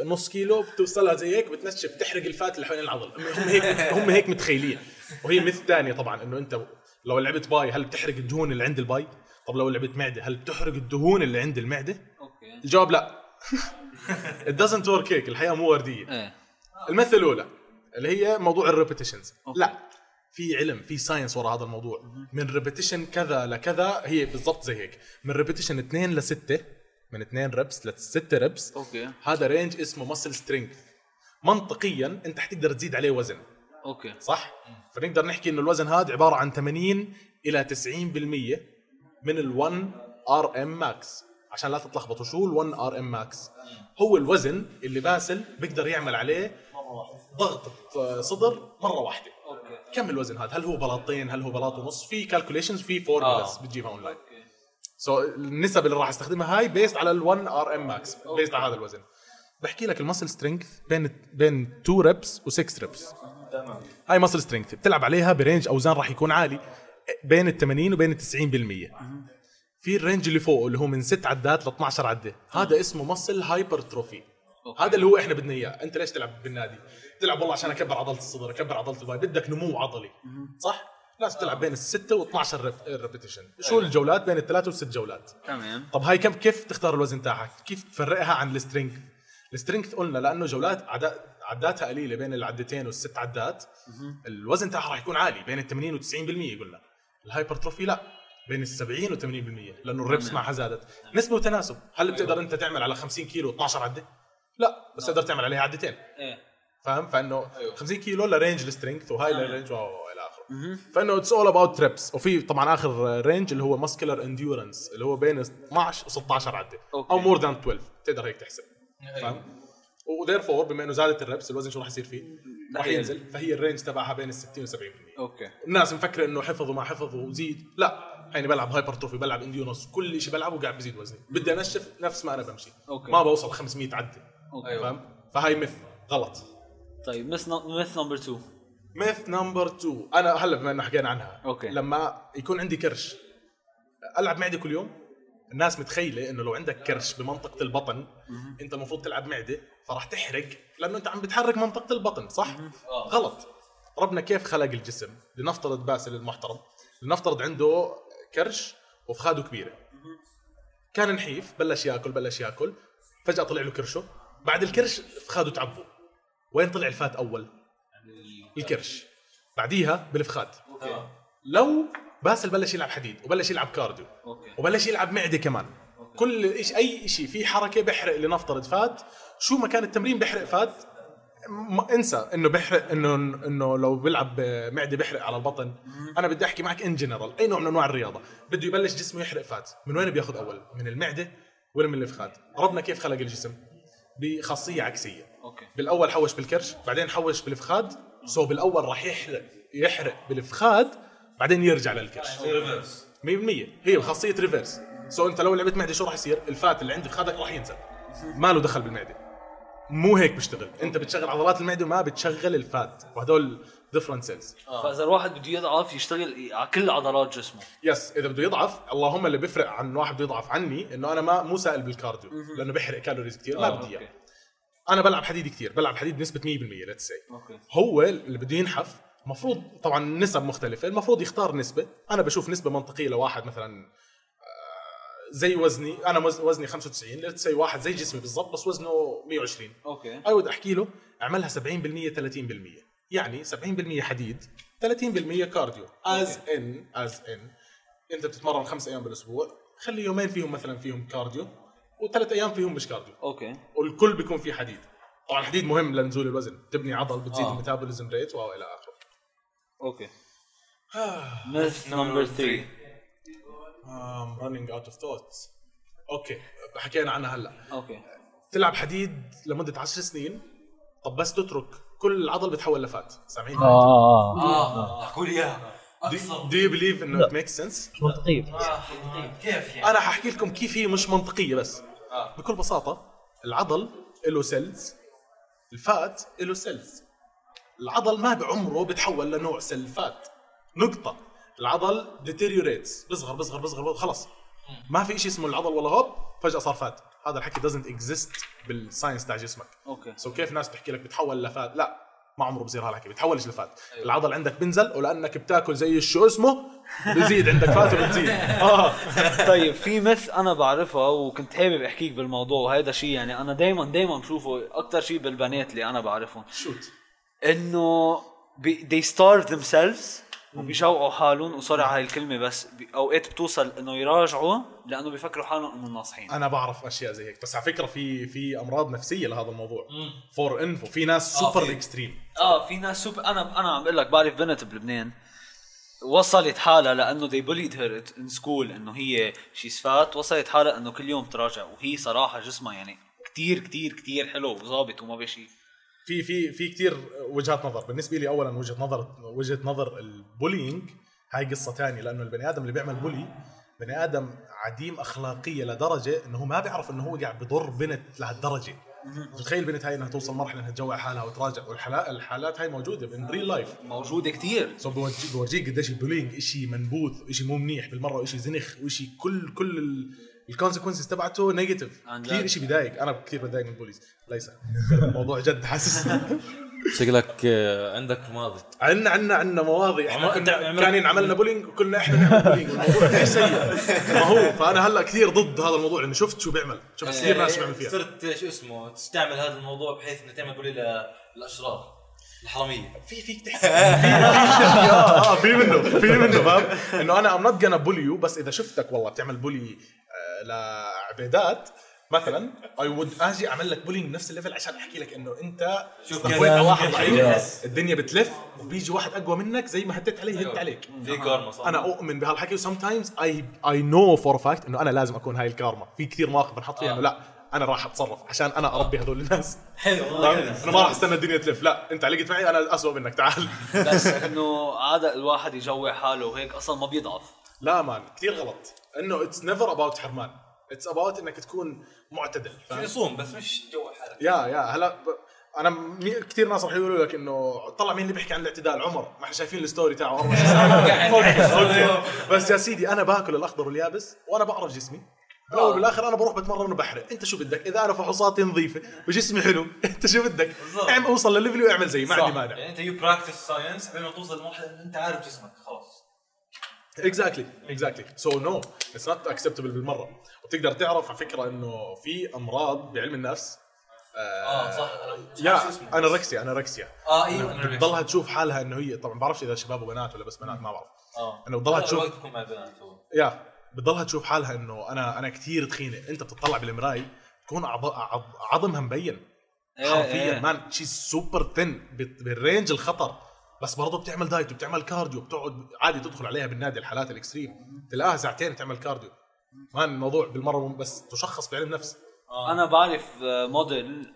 آه، نص كيلو بتوصلها زي هيك بتنشف تحرق ال fat اللي حوالين العضل. هم هيك هم هيك متخيلين. وهي myth ثانية طبعا إنه أنت لو لعبت bi هل بتحرق الدهون اللي عند ال bi؟ طب لو لعبت معدة هل بتحرق الدهون اللي عند المعدة؟ okay. الجواب لا. It doesn't work هيك الحياة مو وردية. إيه. ال myth الأولى اللي هي موضوع ال repetitions لا. في علم في science ورا هذا الموضوع. من repetition كذا لكذا هي بالضبط زي هيك. من repetition 2 ل 6 من 2 reps ل 6 reps okay. هذا range اسمه muscle strength منطقيا أنت حتقدر تزيد عليه وزن. okay. صح؟ فنقدر نحكي إنه الوزن هذا عبارة عن 80 إلى 90% من ال1 RM max عشان لا تتلخبطوا شو ال1 RM max هو الوزن اللي باسل بيقدر يعمل عليه ضغطة صدر مرة واحدة. كم الوزن هذا؟ هل هو بلاطين؟ هل هو بلاط ونص؟ في calculations في formulas آه. بتجيبها اونلاين so so, النسب اللي راح أستخدمها هاي based على ال1 RM max based على هذا الوزن. بحكي لك ال muscle strength بين بين 2 reps و6 reps هاي muscle strength بتلعب عليها ب range أوزان راح يكون عالي بين ال 80 وبين ال 90% في ال range اللي فوق اللي هو من 6 عدات ل 12 عدة. هذا اسمه muscle hypertrophy هذا اللي هو إحنا بدنا إياه. أنت ليش تلعب بالنادي؟ تلعب والله عشان أكبر عضلة الصدر أكبر عضلة ال bi. بدك نمو عضلي. صح؟ ناس بتلعب بين الستة و12 repetition. شو الجولات؟ بين الثلاث والست جولات. تمام. طب هاي كم كيف تختار الوزن تاعك؟ كيف تفرقها عن ال strength؟ ال strength قلنا لأنه جولات عداتها قليلة بين العدتين والست عدات. الوزن تاعها راح يكون عالي بين ال 80 و 90% قلنا. ال hypertrophy لا بين ال 70 و 80% لأنه ال reps معها زادت. نسبة وتناسب. هل بتقدر أنت تعمل على 50 كيلو 12 عدة؟ لا بس تقدر تعمل عليها عدتين. إيه. فاهم؟ فإنه 50 كيلو ل range ال strength وهاي ل range والى آخره. فإنه it's all about the reps وفي طبعا آخر range اللي هو muscular endurance اللي هو بين 12 و 16 عدة. أو. more than 12 تقدر هيك تحسب. فاهم؟ و therefore بما إنه زادت ال reps الوزن شو راح يصير فيه؟ راح ينزل. فهي ال range تبعها بين ال 60 و 70% okay. الناس مفكرة إنه حفظ وما حفظ وزيد. لا. هيني بلعب hypertrophy بلعب endurance كل شيء بلعبه قاعد بزيد وزني. بدي أنشف نفس ما أنا بمشي. okay. ما بوصل 500 عدة. okay. فاهم فهاي myth غلط. طيب myth myth number 2 myth number 2 أنا هلا بما إنه حكينا عنها okay. لما يكون عندي كرش ألعب معدة كل يوم الناس متخيلة إنه لو عندك كرش بمنطقة البطن أنت المفروض تلعب معدة فراح تحرق لأنه أنت عم بتحرك منطقة البطن صح؟ غلط. ربنا كيف خلق الجسم؟ لنفترض باسل المحترم لنفترض عنده كرش وفخاده كبيرة. كان نحيف بلش ياكل بلش ياكل فجأة طلع له كرشه. بعد الكرش فخاده تعبوا وين طلع ال fat أول؟ الكرش. بعديها بالفخاد. لو باسل بلش يلعب حديد وبلش يلعب cardio. وبلش يلعب معدة كمان. كل إيش أي شيء في حركة بيحرق لنفترض fat. شو ما كان التمرين بيحرق fat؟ ما انسى إنه بيحرق إنه إنه لو بيلعب معدة بيحرق على البطن. أنا بدي أحكي معك in general أي نوع من أنواع الرياضة. بده يبلش جسمه يحرق fat. من وين بياخذ أول؟ من المعدة ولا من الفخاد؟ ربنا كيف خلق الجسم؟ بخاصية عكسية. okay. بالأول حوش بالكرش بعدين حوش بالفخاد. so بالأول راح يحرق يحرق بالفخاد بعدين يرجع للكرش. 100% هي خاصيه reverse so أنت لو لعبت معده شو راح يصير؟ ال fat اللي عند فخادك راح ينزل. ما له دخل بالمعده مو هيك بيشتغل. أنت بتشغل عضلات المعده وما بتشغل ال fat. وهدول different cells فإذا الواحد بده يضعف يشتغل على كل عضلات جسمه. yes إذا بده يضعف اللهم اللي بيفرق عن واحد بده يضعف عني إنه أنا ما مو سائل بال cardio لأنه بيحرق calories كثير ما آه، بدي. إياه. أنا بلعب حديد كثير بلعب حديد بنسبة 100% let's see هو اللي بده ينحف المفروض طبعا نسب مختلفة. المفروض يختار نسبة. أنا بشوف نسبة منطقية لواحد مثلا آه، زي وزني. أنا وز- وزني 95 let's see واحد زي جسمي بالضبط بس وزنه 120 okay. I would أحكي له اعملها 70% 30% يعني 70% حديد 30% cardio. as in as in أنت بتتمرن خمس أيام بالأسبوع خلي يومين فيهم مثلا فيهم cardio وثلاث أيام فيهم مش cardio. okay. والكل بيكون فيه حديد. طبعا الحديد مهم لنزول الوزن تبني عضل بتزيد آه. ال metabolism rate والى آخره. okay. myth number 3 I'm running out of thoughts. okay حكينا عنها هلأ. okay. تلعب حديد لمدة 10 سنين طب بس تترك. كل العضل بتحول ل fat. سامعين؟ آه آه آه. آه احكوا لي اياها Do, do you believe إنه it makes sense؟ مش منطقية كيف يعني؟ أنا حأحكي لكم كيف هي مش منطقية بس. بكل بساطة العضل له cells ال fat له cells العضل ما بعمره بتحول لنوع cell fat نقطة. العضل deteriorates. بصغر بصغر بصغر, بصغر خلص ما في شيء اسمه العضل والله هوب فجأة صار fat. هذا الحكي doesn't exist بال science تاع جسمك. Okay. So كيف ناس بتحكي لك بتحول ل fat؟ لا ما عمره بصير هالحكي بتحولش ل fat. العضل عندك بنزل ولأنك بتاكل زي شو اسمه؟ بزيد عندك fat وبتزيد. آه. طيب في myth أنا بعرفها وكنت حابب أحكيك بالموضوع وهذا شيء يعني أنا دائما دائما بشوفه أكثر شيء بالبنات اللي أنا بعرفهم. شوت إنه بي they starve themselves وبيجوعوا حالهم وصار على هاي الكلمة بس اوقات بتوصل إنه يراجعوا لأنه بيفكروا حالهم انه ناصحين. أنا بعرف أشياء زي هيك بس على فكرة في في أمراض نفسية لهذا الموضوع. for info في ناس آه، سوبر في. extreme آه في ناس سوبر أنا أنا عم بقول لك بعرف بنت بلبنان وصلت حالها لأنه they bullied her in school إنه هي she's fat وصلت حالها إنه كل يوم تراجع وهي صراحة جسمها يعني كتير كتير كتير حلو وظابط وما بها شي في في في كثير وجهات نظر. بالنسبة لي اولا وجهة نظر وجهة نظر ال bullying هاي قصة ثانية لأنه البني آدم اللي بيعمل bully بني آدم عديم أخلاقية لدرجة إنه هو ما بيعرف إنه هو قاعد بضر بنت لهالدرجة. تخيل البنت هاي إنها توصل مرحلة إنها تجوع حالها وتراجع والحالات الحالات هاي موجودة من real life موجودة كتير. so بورجيك بورجيك قديش ال bullying شيء منبوذ شيء مو منيح بالمرة وشيء زنخ وشيء كل كل ال consequences تبعته negative كثير. شيء بضايق أنا كثير بتضايق من ال bullies. الموضوع جد حاسس. شكلك آه، عندك ماضي. عندنا عندنا عندنا مواضيع. إحنا كان ينعملنا bullying وكلنا إحنا نعمل bullying الموضوع كثير سيء. ما هو. فأنا هلأ كثير ضد هذا الموضوع. لأنه شفت شو بيعمل. شفت كثير ناس شو بيعمل فيها. صرت شو اسمه تستعمل هذا الموضوع بحيث إنه تعمل bully للأشرار الحرامية. في فيك تحكي. في في آه في منه. في منه فاهم؟ إنه أنا I'm not you بس إذا شفتك والله بتعمل bully آه، لعبيدات مثلا I would أجي أعمل لك bullying نفس ال level عشان أحكي لك إنه أنت شوف على واحد ضعيف. الدنيا بتلف وبيجي واحد أقوى منك زي ما هديت عليه هدت عليك. في كارما صح. أنا أؤمن بهالحكي sometimes I I know for fact إنه أنا لازم أكون هاي الكارما. في كثير مواقف بنحط فيها إنه لا أنا راح أتصرف عشان أنا أربي هذول الناس. حلو أنا ما راح أستنى الدنيا تلف. لا أنت علقت معي أنا اسوء منك تعال. بس إنه عاده الواحد يجوع حاله وهيك أصلا ما بيضعف. لا man كثير غلط. انه it's never about حرمان. it's about انك تكون معتدل فاهم؟ يصوم بس مش تجوع حالك. yeah يا هلا ب... أنا مي... كثير ناس راح يقولوا لك إنه طلع مين اللي بيحكي عن الاعتدال؟ عمر. ما إحنا شايفين ال story تاعه 24 ساعه okay. Okay بس يا سيدي أنا باكل الأخضر واليابس وأنا بعرف جسمي. بالأول بالاخر أنا بروح بتمرن وبحرق. أنت شو بدك؟ إذا أنا فحوصاتي نظيفة وجسمي حلو أنت شو بدك. اعمل أوصل لل level وأعمل زي ما عندي. مانع. يعني أنت you practice science قبل ما توصل لمرحلة أنت عارف جسمك خلاص. exactly exactly so no it's not acceptable بالمرة. وتقدر تعرف على فكرة إنه في أمراض بعلم النفس آه صح yeah anorexia anorexia آه أيوه بتضلها تشوف حالها إنه هي طبعا بعرفش إذا شباب وبنات ولا بس بنات ما بعرف. آه. إنه بتضلها تشوف تكون مع البنات هو. yeah بتضلها تشوف حالها إنه أنا أنا كثير تخينة. أنت بتطلع بالمراي تكون عض... عض... عظمها مبين. إيه، حرفيا. man she super thin بال range الخطر. بس برضه بتعمل diet وبتعمل cardio بتقعد عادي تدخل عليها بالنادي الحالات ال extreme. تلاقيها ساعتين تعمل cardio. man الموضوع بالمرة بس تشخص بعلم نفس. أنا بعرف آه، موديل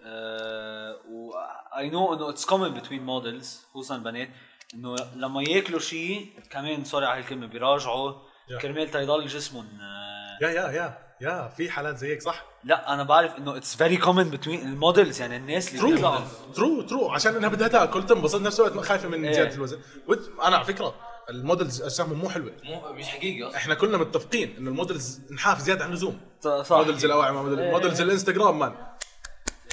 و I know إنه it's common between models خصوصا بنات إنه لما ياكلوا شيء كمان sorry على الكلمة بيراجعوا. Yeah. كرمال تيضل جسمهم آه، يا يا يا يا في حالات زي هيك صح؟ لا أنا بعرف إنه اتس فيري كومن بتوين الموديلز يعني الناس اللي true true true عشان انها بدها تاكل تنبسط نفس الوقت خايفة من. زياده الوزن. ود- أنا على فكرة ال models اجسامهم مو حلوة. مو مش حقيقي أصلا إحنا كلنا متفقين إنه ال models نحاف زيادة عن اللزوم. صح. models الأواعي models, إيه. models الإنستغرام man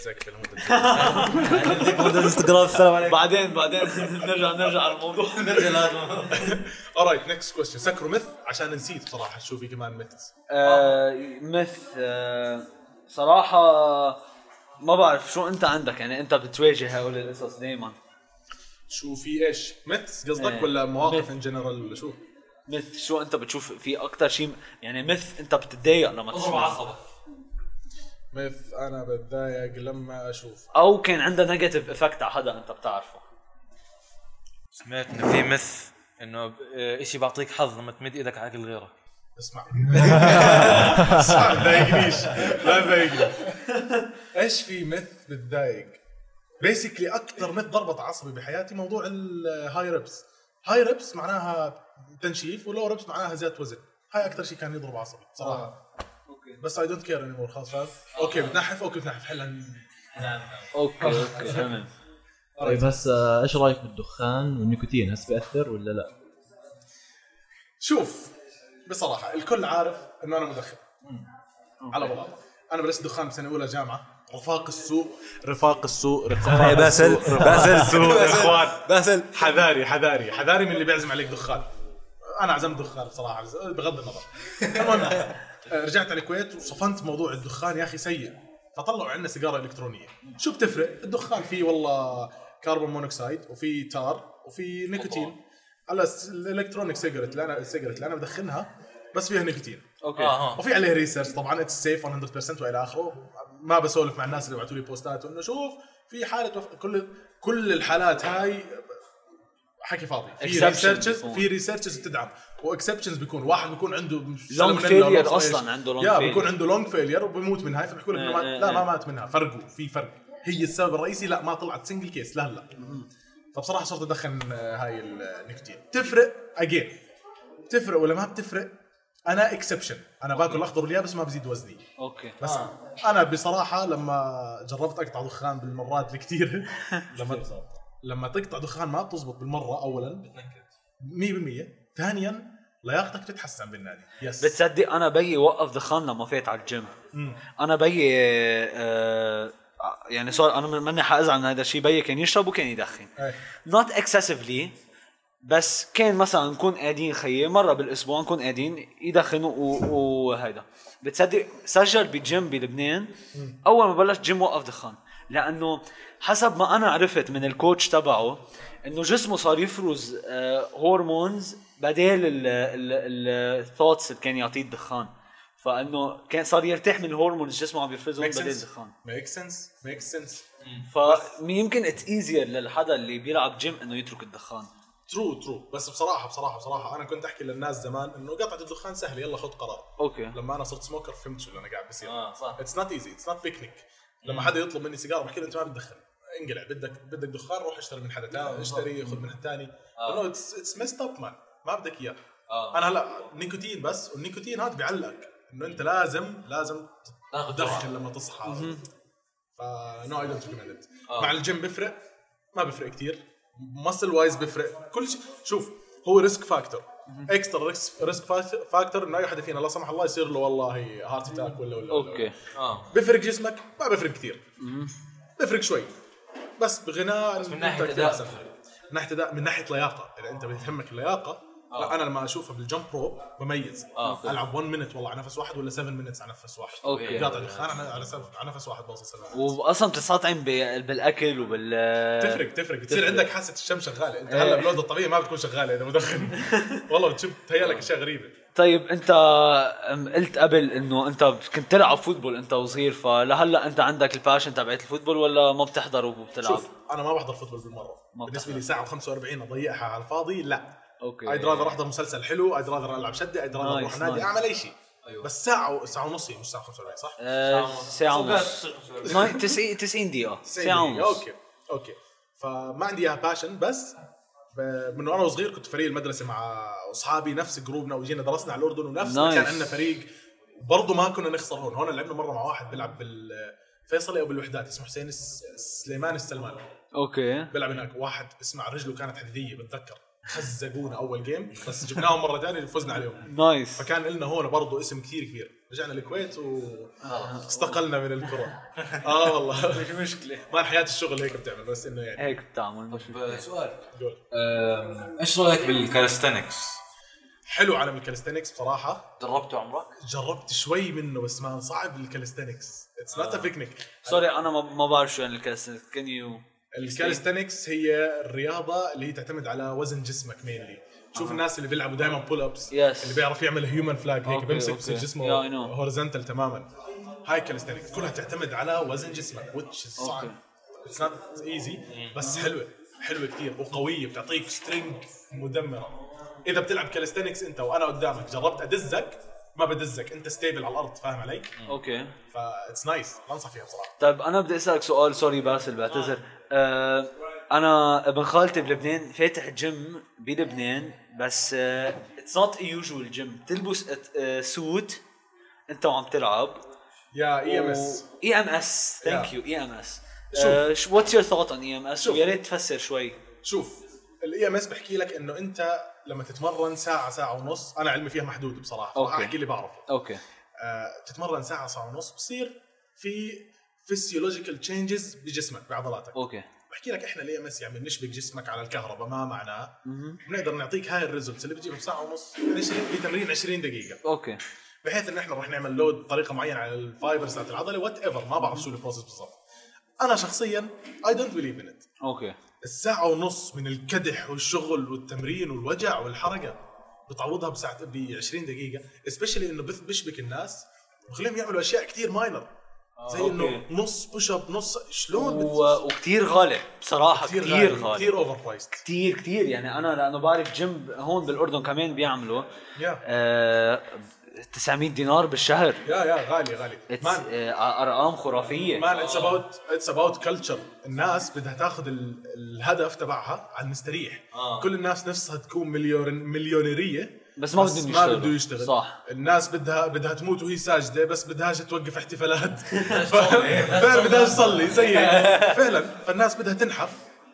زيك في ال models الانستغرام السلام عليكم. بعدين بعدين نرجع نرجع على الموضوع. نرجع لهذا اورايت نكست كويستشن سكروا مث عشان نسيت بصراحة شو في كمان myth آه، myth آه، صراحة ما بعرف شو أنت عندك. يعني أنت بتواجه هؤلاء القصص دائما شو في إيش؟ myth قصدك إيه. ولا مواقف myth. in general ولا شو؟ myth شو أنت بتشوف في أكثر شيء يعني myth أنت بتتضايق لما تسمع عصبك myth أنا بتضايق لما أشوف. أو كان عندها negative effect على حدا أنت بتعرفه. سمعت إنه في myth إنه ب- آه، إشي بعطيك حظ لما تمد إيدك على اكل غيرك. اسمع. اسمع تضايقنيش لا تضايقني إيش في myth بتضايق؟ basically أكثر myth ضربت عصبي بحياتي موضوع ال high reps high reps معناها تنشيف و low reps معناها زيادة وزن. هاي أكثر شيء كان يضرب عصبي صراحة. بس I don't care anymore خلاص فاهم؟ okay بتنحف okay بتنحف حلها. okay okay تمام. طيب بس آه، إيش رأيك بالدخان والنيكوتين هل بيأثر ولا لا؟ شوف بصراحة الكل عارف إنه أنا مدخن. على بلاطه أنا بلشت دخان بسنة أولى جامعة. رفاق السوء رفاق السوء رفاق يا باسل، باسل، السوء يا إخوان. باسل. حذاري حذاري. حذاري من اللي بيعزم عليك دخان. أنا عزمت دخان بصراحة بس بغض النظر. المهم آه، رجعت على الكويت وصفنت موضوع الدخان يا أخي سيء. فطلعوا عندنا سيجارة إلكترونية. شو بتفرق؟ الدخان فيه والله carbon monoxide وفي تار وفي نيكوتين. على الس- ال electronic cigarette اللي أنا ال cigarette اللي أنا بدخنها بس فيها نيكوتين. okay. آه. وفي عليه research طبعا it's safe 100% وإلى آخره. ما بسولف مع الناس اللي بعثوا لي posts إنه شوف في حالة وف... كل كل الحالات هاي حكي فاضي. في researches. في researches بتدعم و exceptions بيكون. واحد بيكون عنده Lung failure أصلاً عنده lung يا. بيكون عنده lung failure وبيموت منها فبيحكوا لك ما- إيه، لا إيه. ما مات منها. فرقوا في فرق. هي السبب الرئيسي لا ما طلعت single case لا لا. فبصراحة صرت أدخن آه، هاي النيكوتين تفرق؟ again بتفرق ولا ما بتفرق؟ أنا exception أنا باكل الاخضر واليابس ما بزيد وزني. okay. بس أنا بصراحة لما جربت أقطع دخان بالمرات الكثيره لما لما تقطع دخان ما بتزبط بالمرة اولا. 100% ثانيا لياقتك بتتحسن بالنادي. yes بتصدق أنا بيي وقف دخان لما فات على الجيم. أنا بيي آه يعني صار أنا ماني حأزعل من هذا الشيء بيي كان يشرب وكان يدخن. إيه. not excessively بس كان مثلا نكون قاعدين خيي مرة بالأسبوع نكون قاعدين يدخنوا وهيدا. بتصدق سجل بجيم بلبنان. أول ما بلش جيم وقف دخان لأنه حسب ما أنا عرفت من ال coach تبعه إنه جسمه صار يفرز آه، hormones بدال الثوتس اللي كان يعطيه الدخان. فإنه كان صار يرتاح من ال hormones جسمه عم يفرزهم بدل الدخان. make sense make sense فيمكن it's easier للحدا اللي بيلعب جيم إنه يترك الدخان. true true بس بصراحة بصراحة بصراحة أنا كنت أحكي للناس زمان إنه قطعة الدخان سهلة يلا خذ قرار. okay. لما أنا صرت smoker فهمت شو اللي أنا قاعد بصير. آه صح. it's not easy it's not picnic لما حدا يطلب مني سيجارة بحكي له أنت ما بتدخن. انقلع بدك بدك دخان روح اشتري من حدا ثاني اشتري خذ من الثاني إنه it's it's messed up man ما بدك إياه. آه. أنا هلأ نيكوتين بس والنيكوتين هذا بيعلقك إنه أنت لازم لازم تدخن لما تصحى. ف no I don't recommend. مع الجيم بفرق ما بفرق كثير muscle wise بفرق كل شيء شوف هو risk factor extra risk factor إنه أي حدا فينا لا سمح الله يصير له والله heart attack ولا ولا okay. آه. بفرق جسمك؟ ما بفرق كثير بفرق شوي. بس بغناء بس من ناحية أداء. من ناحية أداء من ناحية لياقة. إذا أنت بتهمك اللياقة لا أنا لما اشوفها بالجمب برو بميز آه. ألعب 1 مينت والله على نفس واحد ولا 7 مينتس على نفس واحد أوكي. قاطع دخان على على نفس واحد بوصل 7 واصلا بتستطعم بالأكل وبال تفرق تفرق تفرق. عندك حاسة الشم شغالة أنت إيه. هلأ بالوضع الطبيعي ما بتكون شغالة إذا مدخن والله بتشوف تهيأ لك أشياء غريبة طيب أنت قلت قبل إنه أنت كنت تلعب football أنت وصغير فلهلا أنت عندك ال passion تبعت ال football ولا ما بتحضر وبتلعب؟ شوف أنا ما بحضر football بالمرة بالنسبة. لي ساعة و45 أضيعها على الفاضي لا okay. I'd rather أحضر مسلسل حلو I'd rather ألعب شدة I'd rather أروح نادي. أعمل أي شيء. أيوة. بس ساعة و... ساعة ونص هي مش ساعة 45 صح؟ آه، ساعة ونص. nine- 90 90 دقيقة. 90 ساعة. ونص. أوكي أوكي. فما عندي إياها passion بس ب- من وأنا صغير كنت فريق المدرسة مع أصحابي نفس جروبنا وجينا درسنا على الأردن ونفس nice. كان عندنا فريق. برضه ما كنا نخسر هون هون لعبنا مرة مع واحد بيلعب بالفيصلي أو بالوحدات اسمه حسين الس- سليمان السلمان. okay. بيلعب هناك. واحد اسمع رجله كانت حديدية بتذكر. خزقونا أول game بس جبناهم مرة ثانية فزنا عليهم. nice فكان لنا هون برضه اسم كثير كبير. رجعنا الكويت واستقلنا من الكرة. آه والله. مش مشكلة. ما حياه الشغل هيك بتعمل بس إنه يعني. هيك بتعمل. مش مشكلة سؤال. قول. إيش رأيك بال calisthenics؟ حلو عالم ال calisthenics بصراحة. جربته عمرك؟ جربت شوي منه بس ما صعب ال calisthenics. it's not a picnic sorry أنا ما ما بعرف شو يعني الكاستنج can you ال calisthenics هي الرياضة اللي هي تعتمد على وزن جسمك mainly شوف الناس اللي بيلعبوا دائما pull ups Yes. اللي بيعرف يعمل human flag هيك بيمسك. جسمه. horizontal تماما. هاي calisthenics كلها تعتمد على وزن جسمك is صعب. it's not easy بس حلوة حلوة كثير وقوية بتعطيك strength مدمرة. إذا بتلعب calisthenics أنت وأنا قدامك جربت أدزك؟ ما بدزك أنت stable على الأرض فاهم علي؟ okay ف it's nice بنصح فيها بصراحة. طيب أنا بدي أسألك سؤال sorry باسل بعتذر. آه. أنا ابن خالتي بلبنان فاتح جيم بلبنان بس it's not usual gym تلبس آه، suit أنت وعم تلعب يا اي ام اس اي ام اس ثانك. يو اي ام اس شوف. what's your thought on EMS. ويا ريت تفسر شوي شوف ال EMS بحكي لك إنه أنت لما تتمرن ساعة ساعة ونص أنا علمي فيها محدود بصراحة okay. فاحكي اللي بعرفه okay آه تتمرن ساعة ساعة ونص بصير في physiological changes بجسمك بعضلاتك. okay. بحكي لك إحنا ال EMS يعني بنشبك جسمك على الكهرباء ما معناه؟ بنقدر نعطيك هاي ال results اللي بتجيبها بساعه ونص 20 بتمرين 20 دقيقة. okay. بحيث إن إحنا رح نعمل load بطريقة معينة على ال fibers تاعت العضلة whatever ما بعرف شو ال process بالضبط. أنا شخصيا I don't believe in it okay. الساعة ونص من الكدح والشغل والتمرين والوجع والحرقة بتعوضها بساعة ب 20 دقيقة specially إنه بشبك الناس. بخليهم يعملوا أشياء كثير minor زي إنه. نص push up نص شلون بت- و... وكتير غالي بصراحة كتير, غالي، غالي. كثير overpriced كتير كتير. يعني أنا لأنه بعرف جيم هون بالأردن كمان بيعملوا يا آه 900 دينار بالشهر. يا يا غالي غالي. آه أرقام خرافية. man it's about it's about culture الناس بدها تاخذ ال- الهدف تبعها على المستريح. آه. كل الناس نفسها تكون مليون مليونيرية. بس ما بدهم ما. بده يشتغل صح. الناس بدها بدها تموت وهي ساجدة بس بدهاش توقف احتفالات. فعلا بدهاش تصلي زي هيك. فعلا. فالناس بدها تنحف.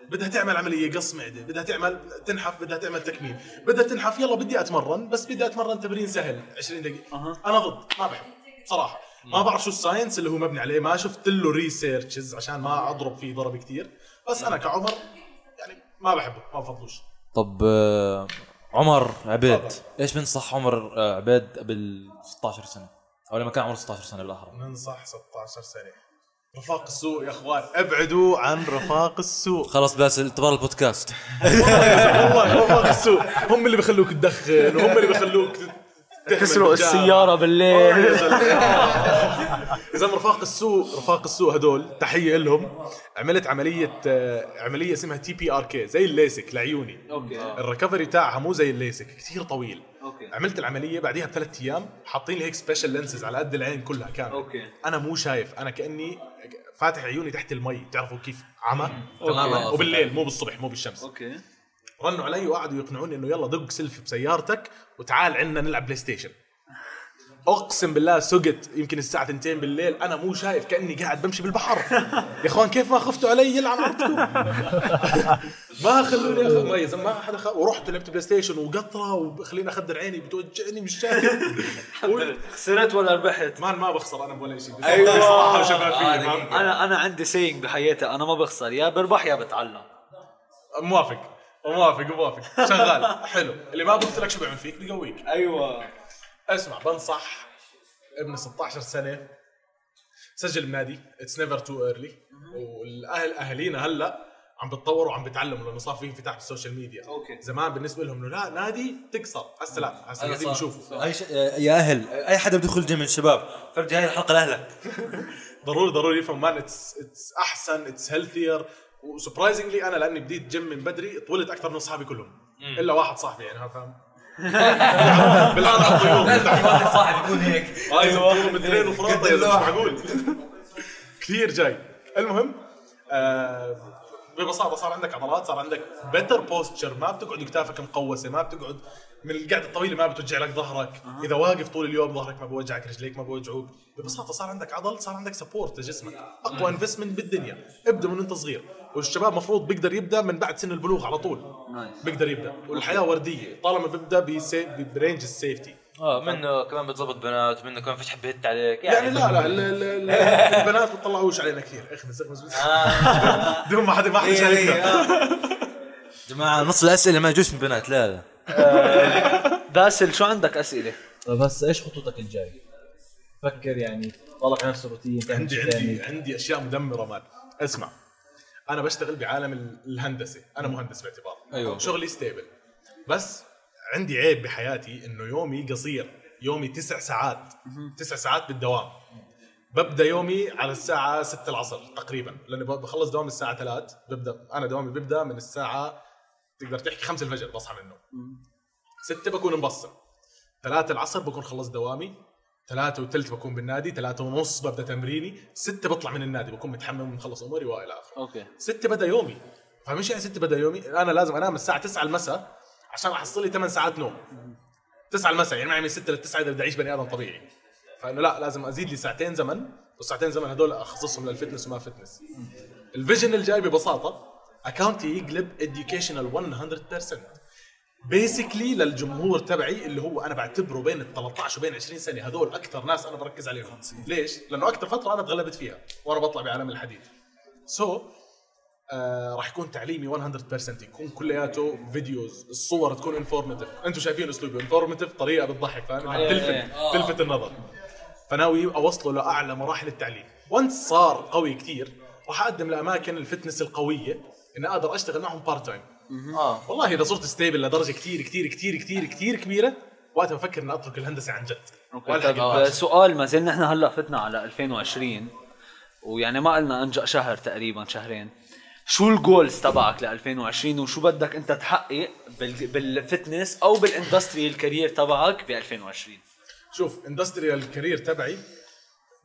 بدها تعمل عملية قص معدة. بدها تعمل تنحف بدها تعمل تكميم. بدها تنحف يلا بدي أتمرن بس بدي أتمرن تمرين سهل 20 دقيقة. أنا ضد. ما بحب. صراحة. ما بعرف شو ال science اللي هو مبني عليه. ما شفت له researches عشان ما أضرب فيه ضرب كثير بس أنا كعمر يعني ما بحبه. ما بفضلوش. طب آه، عمر عبيد. إيش بنصح عمر آه، عبيد قبل 16 سنة؟ أو لما كان عمره 16 سنة بالأحرى. ننصح 16 سنة. رفاق السوء يا أخوان ابعدوا عن رفاق السوء خلاص بس اعتبار البودكاست. والله رفاق السوء هم اللي بيخلوك تدخن وهم اللي بيخلوك تسرق. السيارة آه، بالليل يا زلمة. إذا رفاق السوء رفاق السوء هدول تحية لهم. عملت عملية آه، عملية اسمها TPRK زي الليسك لعيوني. okay. ال recovery تاعها مو زي الليسك كثير طويل. okay. عملت العملية بعديها بثلاث أيام حاطين لي هيك special lenses على قد العين كلها كاملة. okay. أنا مو شايف أنا كأني فاتح عيوني تحت المي بتعرفوا كيف عمى؟ okay. تماما وبالليل مو بالصبح مو بالشمس. okay. رنوا علي وقعدوا يقنعوني إنه يلا دق سلف بسيارتك وتعال عندنا نلعب PlayStation. أقسم بالله سقت يمكن الساعة 2 بالليل. أنا مو شايف كأني قاعد بمشي بالبحر. يا إخوان كيف ما خفتوا علي يلعن ما خلوني اخذ زلمة، ما حدا خ... ورحت لعبت بلاي ستيشن وقطرة وخليني أخدر عيني بتوجعني مش شايف خسرت ولا ربحت؟ man ما بخسر أنا بولا شيء. أيوة. صراحة ما- دقيقة. أنا أنا عندي سينج بحياتي أنا ما بخسر يا بربح يا بتعلم. موافق. موافق موافق شغال. حلو. اللي ما بقتلك شو بيعمل فيك؟ بيقويك. أيوه. اسمع بنصح ابن 16 سنة سجل بنادي. it's never too early والاهل اهالينا هلأ عم بتطوروا وعم بتعلموا لأنه صار في انفتاح بال social media. okay. زمان بالنسبة لهم إنه لا نادي تكسر. هسه لا. هسه قاعدين بنشوفوا أي ش... يا أهل أي حدا بده يدخل جيم الشباب فرجي هاي الحلقة لأهلك. ضروري ضروري يفهم man it's it's أحسن it's healthier و surprisingly أنا لأني بديت جيم من بدري طولت أكثر من اصحابي كلهم. إلا واحد صاحبي يعني فاهم؟ بالعرض على الطيور صاحب يكون هيك. أيوه. مترين وفراطة يا زلمه مش معقول. كثير جاي. المهم آه ببساطة صار عندك عضلات صار عندك better posture ما بتقعد كتافك مقوسة ما بتقعد من القعدة الطويلة ما بتوجع لك ظهرك. إذا واقف طول اليوم ظهرك ما بوجعك رجليك ما بوجعوك. ببساطة صار عندك عضل صار عندك support لجسمك. أقوى investment بالدنيا. ابدأ من انت صغير. والشباب مفروض بيقدر يبدأ من بعد سن البلوغ على طول. nice. بيقدر يبدأ. والحياة وردية. طالما بيبدأ ب range ال safety آه منه كمان بتزبط بنات منه كمان فيش حد بيهت عليك. يعني لا لا ال- ال- ال- البنات بتطلعوش علينا كثير. اخمس اخمس بس آه. دون ما حدا ما حدا شايفنا. جماعة نص الأسئلة ما يجوش من بنات. لا لا. باسل شو عندك أسئلة؟ بس إيش خطتك الجاي؟ فكر يعني طلع نفس الروتين عندي شيء عندي. عندي أشياء مدمرة man اسمع أنا بشتغل بعالم ال- الهندسة. أنا مهندس باعتبار. أيوة. شغلي stable بس عندي عيب بحياتي إنه يومي قصير. يومي تسع ساعات. تسع ساعات بالدوام. ببدأ يومي على الساعة 6 العصر تقريبا. لأني بخلص دوامي الساعة 3 ببدأ أنا دوامي ببدا من الساعة تقدر تحكي 5 الفجر بصحى من النوم. 6 بكون مبصم 3 العصر بكون خلصت دوامي. ثلاثة وثلث بكون بالنادي. ثلاثة ونص ببدأ تمريني. ستة بطلع من النادي. بكون متحمم ومخلص أموري وإلى آخره. okay. ستة بدأ يومي. فمش يعني ستة بدأ يومي أنا لازم أنام الساعة 9 المساء عشان أحصل لي 8 ساعات نوم. 9 المساء يعني معي من 6 ل 9 إذا بدي أعيش بني آدم طبيعي. فإنه لا لازم أزيد لي ساعتين زمن والساعتين زمن هدول أخصصهم لل fitness وما fitness. ال vision الجاي ببساطة account ي يقلب educational 100% basically للجمهور تبعي اللي هو أنا بعتبره بين ال 13 وبين 20 سنه هذول أكثر ناس أنا بركز عليهم. ليش؟ لأنه أكثر فترة أنا تغلبت فيها وأنا بطلع بعالم الحديد. so so, آه راح يكون تعليمي 100% يكون كلياته فيديوز الصور تكون informative أنتم شايفين أسلوبي informative طريقة بتضحك فاهم؟ إيه، تلفت إيه. تلفت النظر. فناوي أوصله لأعلى مراحل التعليم. once صار قوي كثير راح أقدم لأماكن ال fitness القوية. إني أقدر أشتغل معهم part time آه. والله إذا صرت stable لدرجة كثير كثير كثير كثير كثير كبيرة وقتها بفكر إني أترك الهندسة عن جد. okay. طيب. سؤال ما زلنا إحنا هلأ فتنا على 2020 ويعني ما قلنا أنجأ شهر تقريبا شهرين. شو ال goals تبعك ل 2020 وشو بدك أنت تحقق بال- بال fitness أو بال industrial career تبعك ب 2020 شوف industrial career تبعي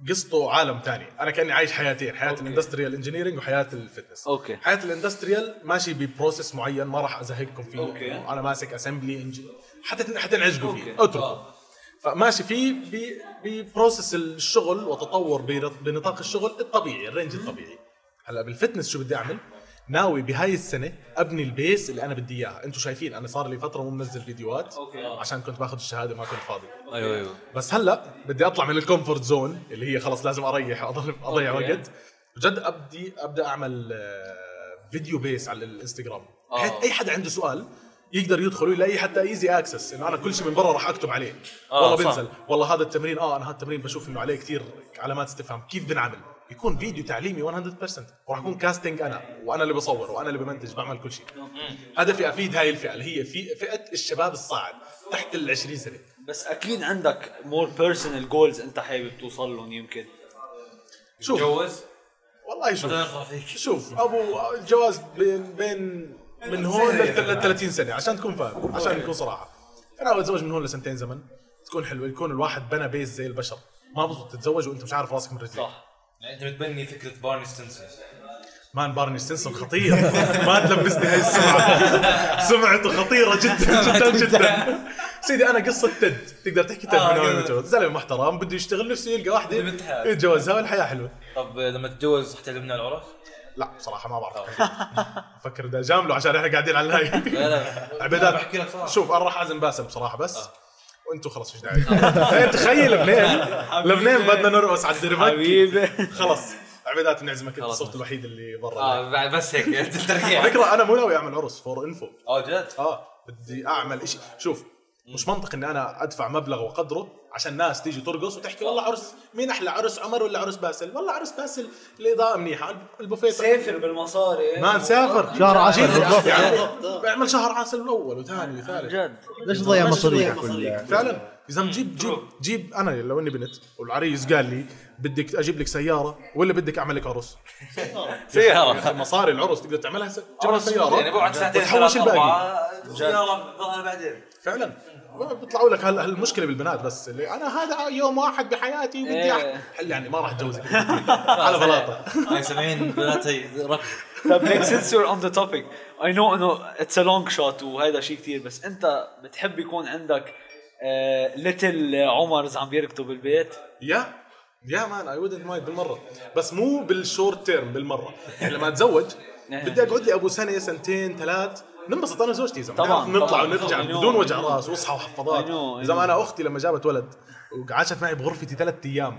قصته عالم تاني. أنا كأني عايش حياتين حياة ال industrial engineering وحياة ال fitness. okay. حياة ال industrial ماشي ب process معين ما راح أزهقكم فيه. okay. أنا ماسك assembly حتى حتنعجقوا فيه. اتركوا فماشي فيه ب process الشغل وتطور بنط- بنطاق الشغل الطبيعي ال range الطبيعي. هلأ بال fitness شو بدي أعمل؟ ناوي بهاي السنة أبني ال base اللي أنا بدي إياها. أنتم شايفين أنا صار لي فترة مو منزل فيديوهات okay. عشان كنت باخذ الشهادة ما كنت فاضي. أيوه أيوه. بس هلأ بدي أطلع من ال comfort zone اللي هي خلص لازم أريح أضيع. وقت. جد ابدي أبدأ أعمل آه، فيديو base على الإنستغرام. بحيث آه. أي حدا عنده سؤال يقدر يدخل ويلاقي حتى easy access إنه أنا كل شيء من برا راح أكتب عليه. آه، والله. بنزل. والله هذا التمرين آه أنا هذا التمرين بشوف إنه عليه كثير علامات استفهام. كيف بنعمل؟ يكون فيديو تعليمي 100% وراح يكون casting أنا وأنا اللي بصور وأنا اللي بمنتج بعمل كل شيء. هدفي أفيد هاي الفئة اللي هي في فئة الشباب الصاعد تحت ال 20 سنة. بس أكيد عندك more personal goals أنت حابب توصل لهم يمكن. شوف. تجوز والله شوف. شوف أبو الجواز بين بين من هون لل 30 سنة عشان تكون فاهم عشان نكون صراحة. أنا اتزوج من هون لسنتين زمن تكون حلوة يكون الواحد بنى base زي البشر. ما بزبط تتزوج وأنت مش عارف راسك من رجليك. صح. يعني انت بتبني فكرة بارني ستنسون. man بارني ستنسون خطير. ما تلبسني هاي السمعة. سمعته خطيرة جدا جدا جدا. سيدي أنا قصة تد تقدر تحكي تد آه، من كذا. هون زلمة محترم بده يشتغل نفسه يلقى واحدة. يتجوزها والحياة حلوة. طب لما تتجوز حتعزمنا العرس؟ لا بصراحة ما بعرف. أفكر بدي اجامله عشان إحنا قاعدين على الهوا. لا لا. عبادات بحكي لك صراحة. شوف أنا راح أعزم باسم بصراحة بس. وأنتم خلص فيش داعي. تخيل لبنان. لبنان بدنا نرقص على الدربك حبيبي. خلص عبادات نعزمك أنت. صرت الوحيد اللي برا. آه بس هيك على فكرة أنا مو ناوي أعمل عرس for info آه جد؟ آه بدي أعمل إشي. شوف مش منطق إني أنا أدفع مبلغ وقدره عشان ناس تيجي ترقص وتحكي والله عرس مين أحلى عرس عمر ولا عرس باسل؟ والله عرس باسل الاضاءه منيحة البوفيه سافر بالمصاري. ما نسافر. شهر عسل جد. بالضبط. يعني بعمل شهر عسل الأول وثاني وثالث. جد. ليش تضيع مصاريك كلها فعلا. إذا جيب جيب جيب أنا لو اني بنت؟ والعريس قال لي بدك أجيب لك سيارة ولا بدك أعمل لك عرس؟ سيارة. يا مصاري العرس تقدر تعملها؟ س... تجيب سيارة. يعني بقعد ساعتين وتحوش ثلاث الباقي. أربعة. سيارة بعدين. فعلا. بيطلعوا لك هال- هالمشكلة بالبنات بس اللي أنا هذا يوم واحد بحياتي بدي إيه. حل يعني ما راح اتجوزك على بلاطة. هاي سامعين بنات هي ركض طب هيك since you're on the topic I know انه it's a long shot وهذا شيء كثير بس أنت بتحب يكون عندك little Omars عم بيركضوا بالبيت؟ yeah yeah man I wouldn't mind بالمرة. بس مو بال short term بالمرة. يعني لما أتزوج بدي أقعد لي أبو سنة سنتين ثلاث ننبسط أنا وزوجتي إذا. طبعاً، نطلع طبعاً. ونرجع know. بدون وجع رأس واصحى وحفاضات. ما أنا أختي لما جابت ولد وعاشت معي بغرفتي ثلاث أيام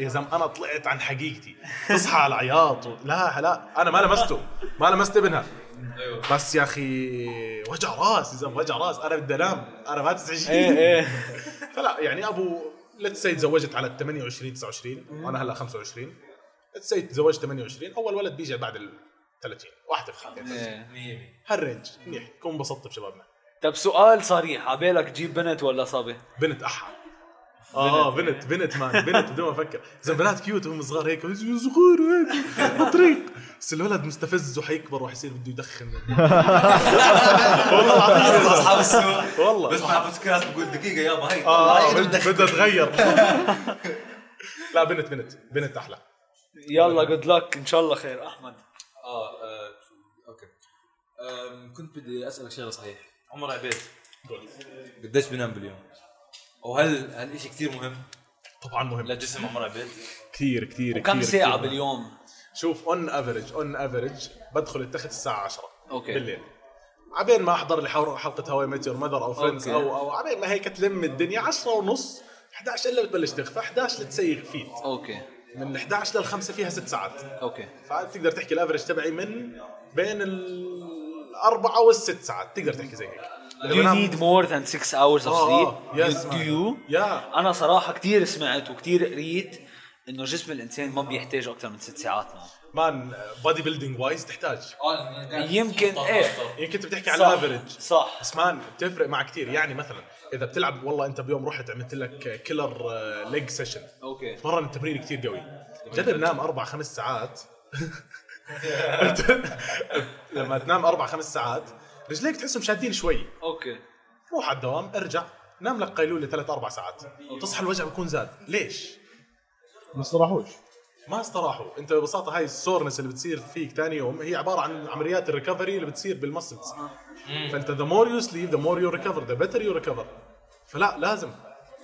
يا زلمه أنا طلعت عن حقيقتي. تصحى على عياط و... لا لا أنا ما لمسته. ما لمست ابنها. بس يا أخي وجع رأس يا زلمه وجع رأس. أنا بدي أنام. أنا ما تزعجني إيه إيه. فلا يعني أبو let's say تزوجت على ال 28 29 وأنا هلا 25 let's say تزوجت 28 أول ولد بيجي بعد ال 30 31 إيه. هال range. منيح كون انبسطت بشبابنا. طب سؤال صريح. عبالك تجيب بنت ولا صبي؟ بنت أحا. آه بنت بنت man بنت بدون ما أفكر. زي بنات cute وهم صغار هيك. صغار هيك. بطريق. بس الولد مستفز وحيكبر وحيصير بده يدخن. والله العظيم اصحاب السوق والله. بسمع بودكاست بقول دقيقة يابا هاي. آه بدها تتغير لا بنت بنت. بنت أحلى. يلا good luck إن شاء الله خير أحمد آه، شو- okay آم، كنت بدي أسألك شغلة صحيح عمر عبيد قديش بنام باليوم؟ وهل هل شيء كثير مهم طبعا مهم لجسم عمر عبيد؟ كثير كثير كم كثير ساعة كثير. باليوم؟ شوف on average on average بدخل التخت الساعة 10 okay. بالليل عبين ما أحضر لي حلقة How I Met Your Mother أو Friends. أو أو عبين ما هيك تلم الدنيا 10 ونص 11 إلا بتبلش تغفى 11 let's say غفيت okay من ال 11 لل 5 فيها 6 ساعات okay فتقدر تحكي ال average تبعي من بين الأربعة والست ساعات تقدر تحكي زي هيك. Do you need more than 6 hours of sleep? yes Do. You? yeah أنا صراحة كثير سمعت وكثير قريت إنه جسم الإنسان ما بيحتاج أكثر من ست ساعات نوم man bodybuilding wise تحتاج. يمكن إيه. يمكن انت بتحكي على صح ال average صح. بس man بتفرق مع كثير يعني مثلا إذا بتلعب والله أنت بيوم رحت عملت لك killer leg session okay. مرن التمرين كثير قوي. جرب نام أربع خمس ساعات. لما تنام أربع خمس ساعات رجليك تحسهم شادين شوي. okay. روح على الدوام ارجع نام لك قيلوله ثلاث أربع ساعات. تصحى الوجع بيكون زاد. ليش؟ ما استراحوش. ما استراحوا. انت ببساطة هاي ال soreness اللي بتصير فيك ثاني يوم هي عبارة عن عمليات ال recovery اللي بتصير بال muscles فأنت the more you sleep the more you recover the better you recover فلا لازم.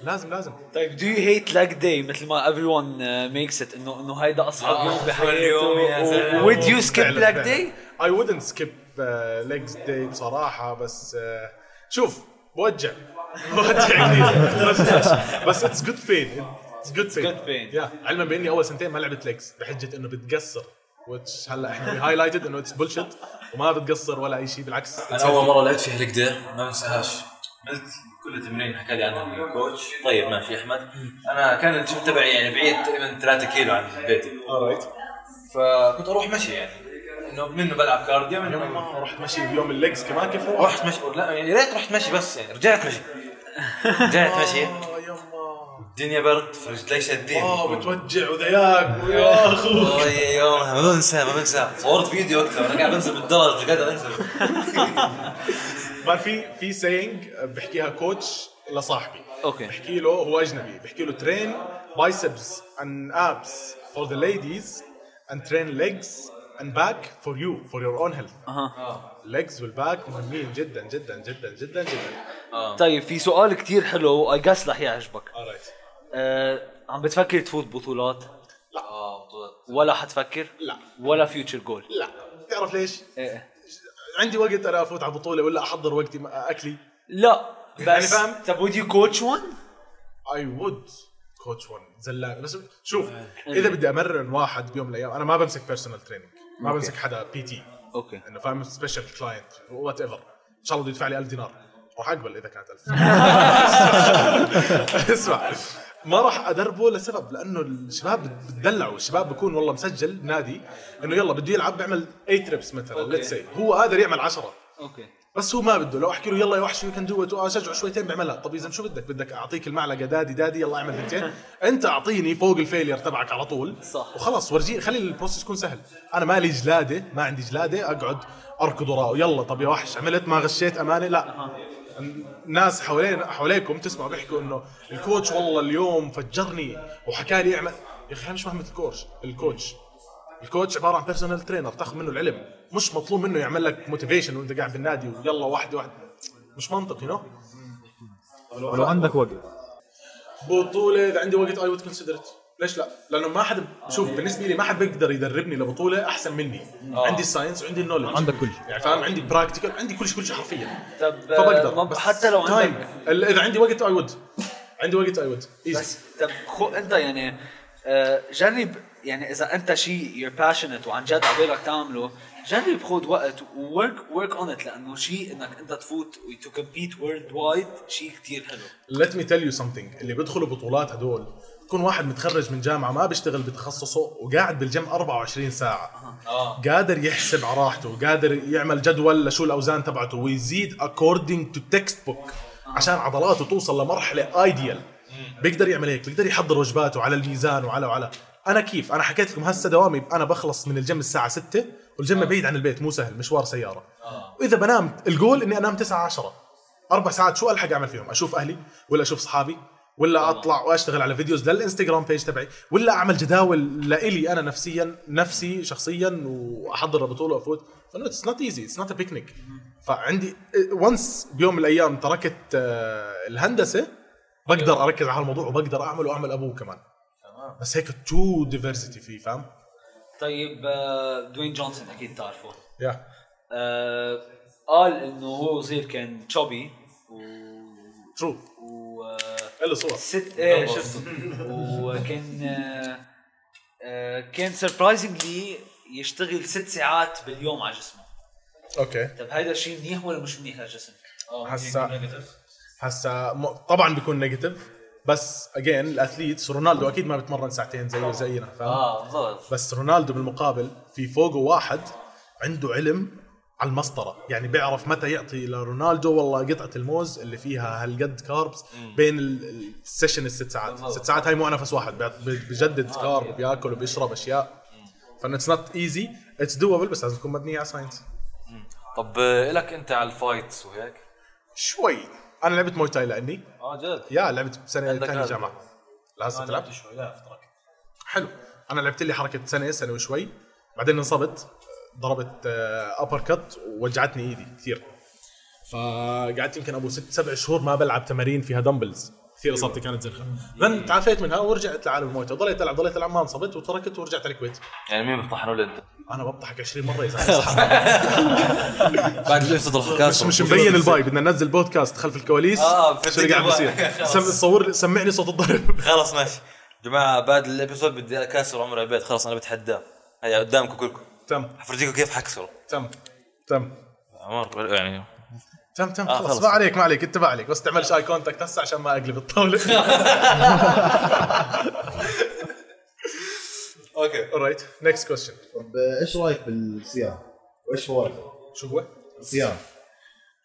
لازم لازم طيب do you hate leg day مثل ما everyone makes it انه إنه هيدا أصعب آه، يوم بحياته. would you skip leg. day؟ I wouldn't skip uh, legs day بصراحة بس uh, شوف بوجع بوجع بس it's good pain it's good pain good pain. yeah. علما بإني أول سنتين ما لعبت legs بحجة إنه بتقصر which هلأ إحنا highlighted إنه it's bullshit وما بتقصر ولا أي شيء بالعكس أنا أول مرة لعبت فيها leg day ما بنساهاش كل التمرين حكى لي عنها ال coach طيب ماشي أحمد. أنا كان الجيم تبعي يعني بعيد تقريبا 3 كيلو عن بيتي. Alright. فكنت أروح مشي يعني. إنه منه بلعب cardio منه يوم رحت مشي بيوم ال legs كمان كيف رحت مشي. لا يعني يا ريت رحت مشي بس يعني. رجعت مشي. رجعت مشي. آه، الدنيا برد فرجلي شادين آه بتوجع وذياك ويا اخو والله يا يوم. ما بنسى ما بنسى. صورت فيديو وقتها وأنا قاعد بنزل بالدرج قادر أنزل. man في في saying بحكيها coach لصاحبي. okay. بحكي له هو أجنبي. بحكي له train biceps and abs for the ladies and train legs and back for you for your own health. أها. Legs وال back مهمين جدا جدا جدا جدا جدا. طيب في سؤال كتير حلو. I guess رح يعجبك. Alright آه عم بتفكر تفوت بطولات؟ آه بطولات. ولا حتفكر؟ لا. ولا future goal لا. تعرف ليش؟ إيه. عندي وقت أنا أفوت على بطوله ولا أحضر وقتي مع أكلي؟ لا بس يعني فاهم؟ طب would you coach one؟ I would coach one. زلان بس شوف إذا بدي أمرن واحد بيوم من الأيام أنا ما بمسك personal training ما بمسك حدا PT okay. إنه فاهم؟ special client whatever إن شاء الله بده يدفع لي 1000 دينار. راح أقبل إذا كانت 1000 اسمع. ما راح أدربه لسبب لأنه الشباب بتدلعوا الشباب بكون والله مسجل نادي إنه يلا بده يلعب بيعمل 8 reps مثلا let's say هو قادر يعمل 10 okay. بس هو ما بده لو أحكي له يلا يا وحش you can do اشجعه شويتين بيعملها. طب إذا شو بدك؟ بدك أعطيك المعلقة دادي دادي يلا اعمل ثنتين أنت أعطيني فوق ال failure تبعك على طول. صح. وخلص ورجيني خلي ال process يكون سهل. أنا مالي جلادة ما عندي جلادة أقعد أركض وراءه. يلا طب يا وحش عملت ما غشيت أمانة لا. الناس حوالين حواليكم تسمعوا بيحكوا إنه ال coach والله اليوم فجرني وحكى لي اعمل يا أخي مش فاهمه ال coach ال coach. ال coach عبارة عن personal trainer تاخذ منه العلم. مش مطلوب منه يعمل لك motivation وأنت قاعد بالنادي ويلا واحدة واحدة مش منطقي no؟ ولو عندك وقت. بطولة إذا عندي وقت I would consider ليش لا؟ لأنه ما حدا شوف بالنسبة لي ما حد بيقدر يدربني لبطولة أحسن مني. عندي ال science وعندي ال knowledge عندك كل شيء. يعني فاهم؟ عندي practical عندي كل شيء كل شيء حرفيا. طب فبقدر. ما- بس حتى لو. عندك ال- إذا عندي وقت اي وود عندي وقت اي وود بس طب خو أنت يعني آه، جرب يعني إذا أنت شيء you're passionate وعن جد عبالك تعمله جرب خذ وقت work work on it لأنه شيء إنك أنت تفوت to compete worldwide شيء كثير حلو. Let me tell you something. اللي بيدخلوا بطولات هدول يكون واحد متخرج من جامعة ما بيشتغل بتخصصه وقاعد بالجيم 24 ساعة. قادر يحسب على راحته قادر يعمل جدول لشو الأوزان تبعته ويزيد according to textbook. عشان عضلاته توصل لمرحلة ideal بيقدر يعمل هيك بيقدر يحضر وجباته على الميزان وعلى وعلى. أنا كيف؟ أنا حكيت لكم هسه دوامي أنا بخلص من الجيم الساعة 6 والجيم بعيد عن البيت مو سهل مشوار سيارة. وإذا بنام الجول إني أنام 9 10 أربع ساعات شو ألحق أعمل فيهم؟ أشوف أهلي ولا أشوف اصحابي ولا أطلع وأشتغل على videos للإنستغرام page تبعي ولا أعمل جداول لإلي أنا نفسيا نفسي شخصيا وأحضر البطولة وأفوت. ف no it's not easy it's not a picnic فعندي once بيوم من الأيام تركت آه، الهندسة بقدر أركز على الموضوع وبقدر أعمل وأعمل أبوه كمان. بس هيك too diversity فيه فاهم؟ طيب آه، دواين جونسون أكيد تعرفه. yeah آه، قال إنه هو صغير كان chubby و true آه، له صور. ست إيه شفته وكان آه، آه، كان surprisingly يشتغل ست ساعات باليوم على جسمه. okay. طب هيدا الشيء منيح ولا مش منيح للجسم؟ هسا هسا م- طبعا بيكون negative بس again ال athletes رونالدو أكيد ما بتمرن ساعتين زيه زينا فاهم؟ آه بالضبط. بس رونالدو بالمقابل في فوقه واحد عنده علم على المسطرة. يعني بيعرف متى يعطي لرونالدو والله قطعة الموز اللي فيها هالقد carbs بين ال- ال- ال session الست ساعات. ست ساعات هاي مو نفس واحد بيعط- بيجدد carb وبياكل وبيشرب أشياء. فإن it's not easy it's doable بس لازم تكون مبنية على science طب آه، لك أنت على ال fights وهيك؟ شوي. أنا لعبت Muay Thai لأني. آه جد؟ yeah لعبت سنة ثانية. جامعة. لازم تلعب. شوي لا فتره حلو. أنا لعبت لي حركة سنة سنة وشوي. بعدين انصبت. ضربت uppercut ووجعتني ايدي كثير. فقعدت يمكن ابو ست سبع شهور ما بلعب تمارين فيها دمبلز كثير إصابتي كانت زنخه ذن تعافيت منها ورجعت لعالم المويه ضليت ألعب ضليت ألعب ما انصبت وتركت ورجعت على الكويت. يعني مين بيطحنوا لي أنت؟ أنا بضحك 20 مرة يا زلمه بعد اللي تضرب مش مش مبين الباي بدنا ننزل بودكاست خلف الكواليس. آه، شو اللي قاعد بيصير؟ سم- صور لي سمعني صوت الضرب. خلاص ماشي. جماعة بعد الإبيسود بدي اكسر عمر عبيد خلاص أنا بتحداه هيا قدامكم كلكم. تم. حفرجيكم كيف حكسره تم. تم. عمر يعني. تم تم آه، خلاص. خلص. ما عليك ما عليك انت ما عليك. بس تعملش eye contact هسه عشان ما أقلب الطاولة. okay alright next question. طب إيش رأيك بالصيام؟ وإيش فوائده؟ شو هو؟ الصيام.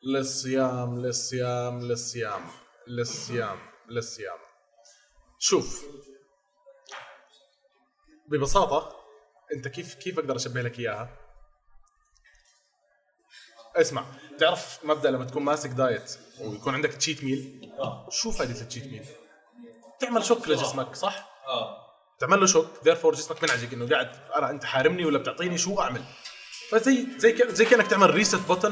للصيام للصيام للصيام. للصيام للصيام. شوف. ببساطة انت كيف كيف أقدر اشبه لك إياها؟ اسمع تعرف مبدأ لما تكون ماسك diet ويكون عندك cheat meal شو فائدة ال cheat meal؟ تعمل shock لجسمك صح؟ تعمل له shock therefore جسمك منعجق إنه قاعد أنا أنت حارمني ولا بتعطيني شو أعمل؟ فزي زي زي كأنك تعمل reset button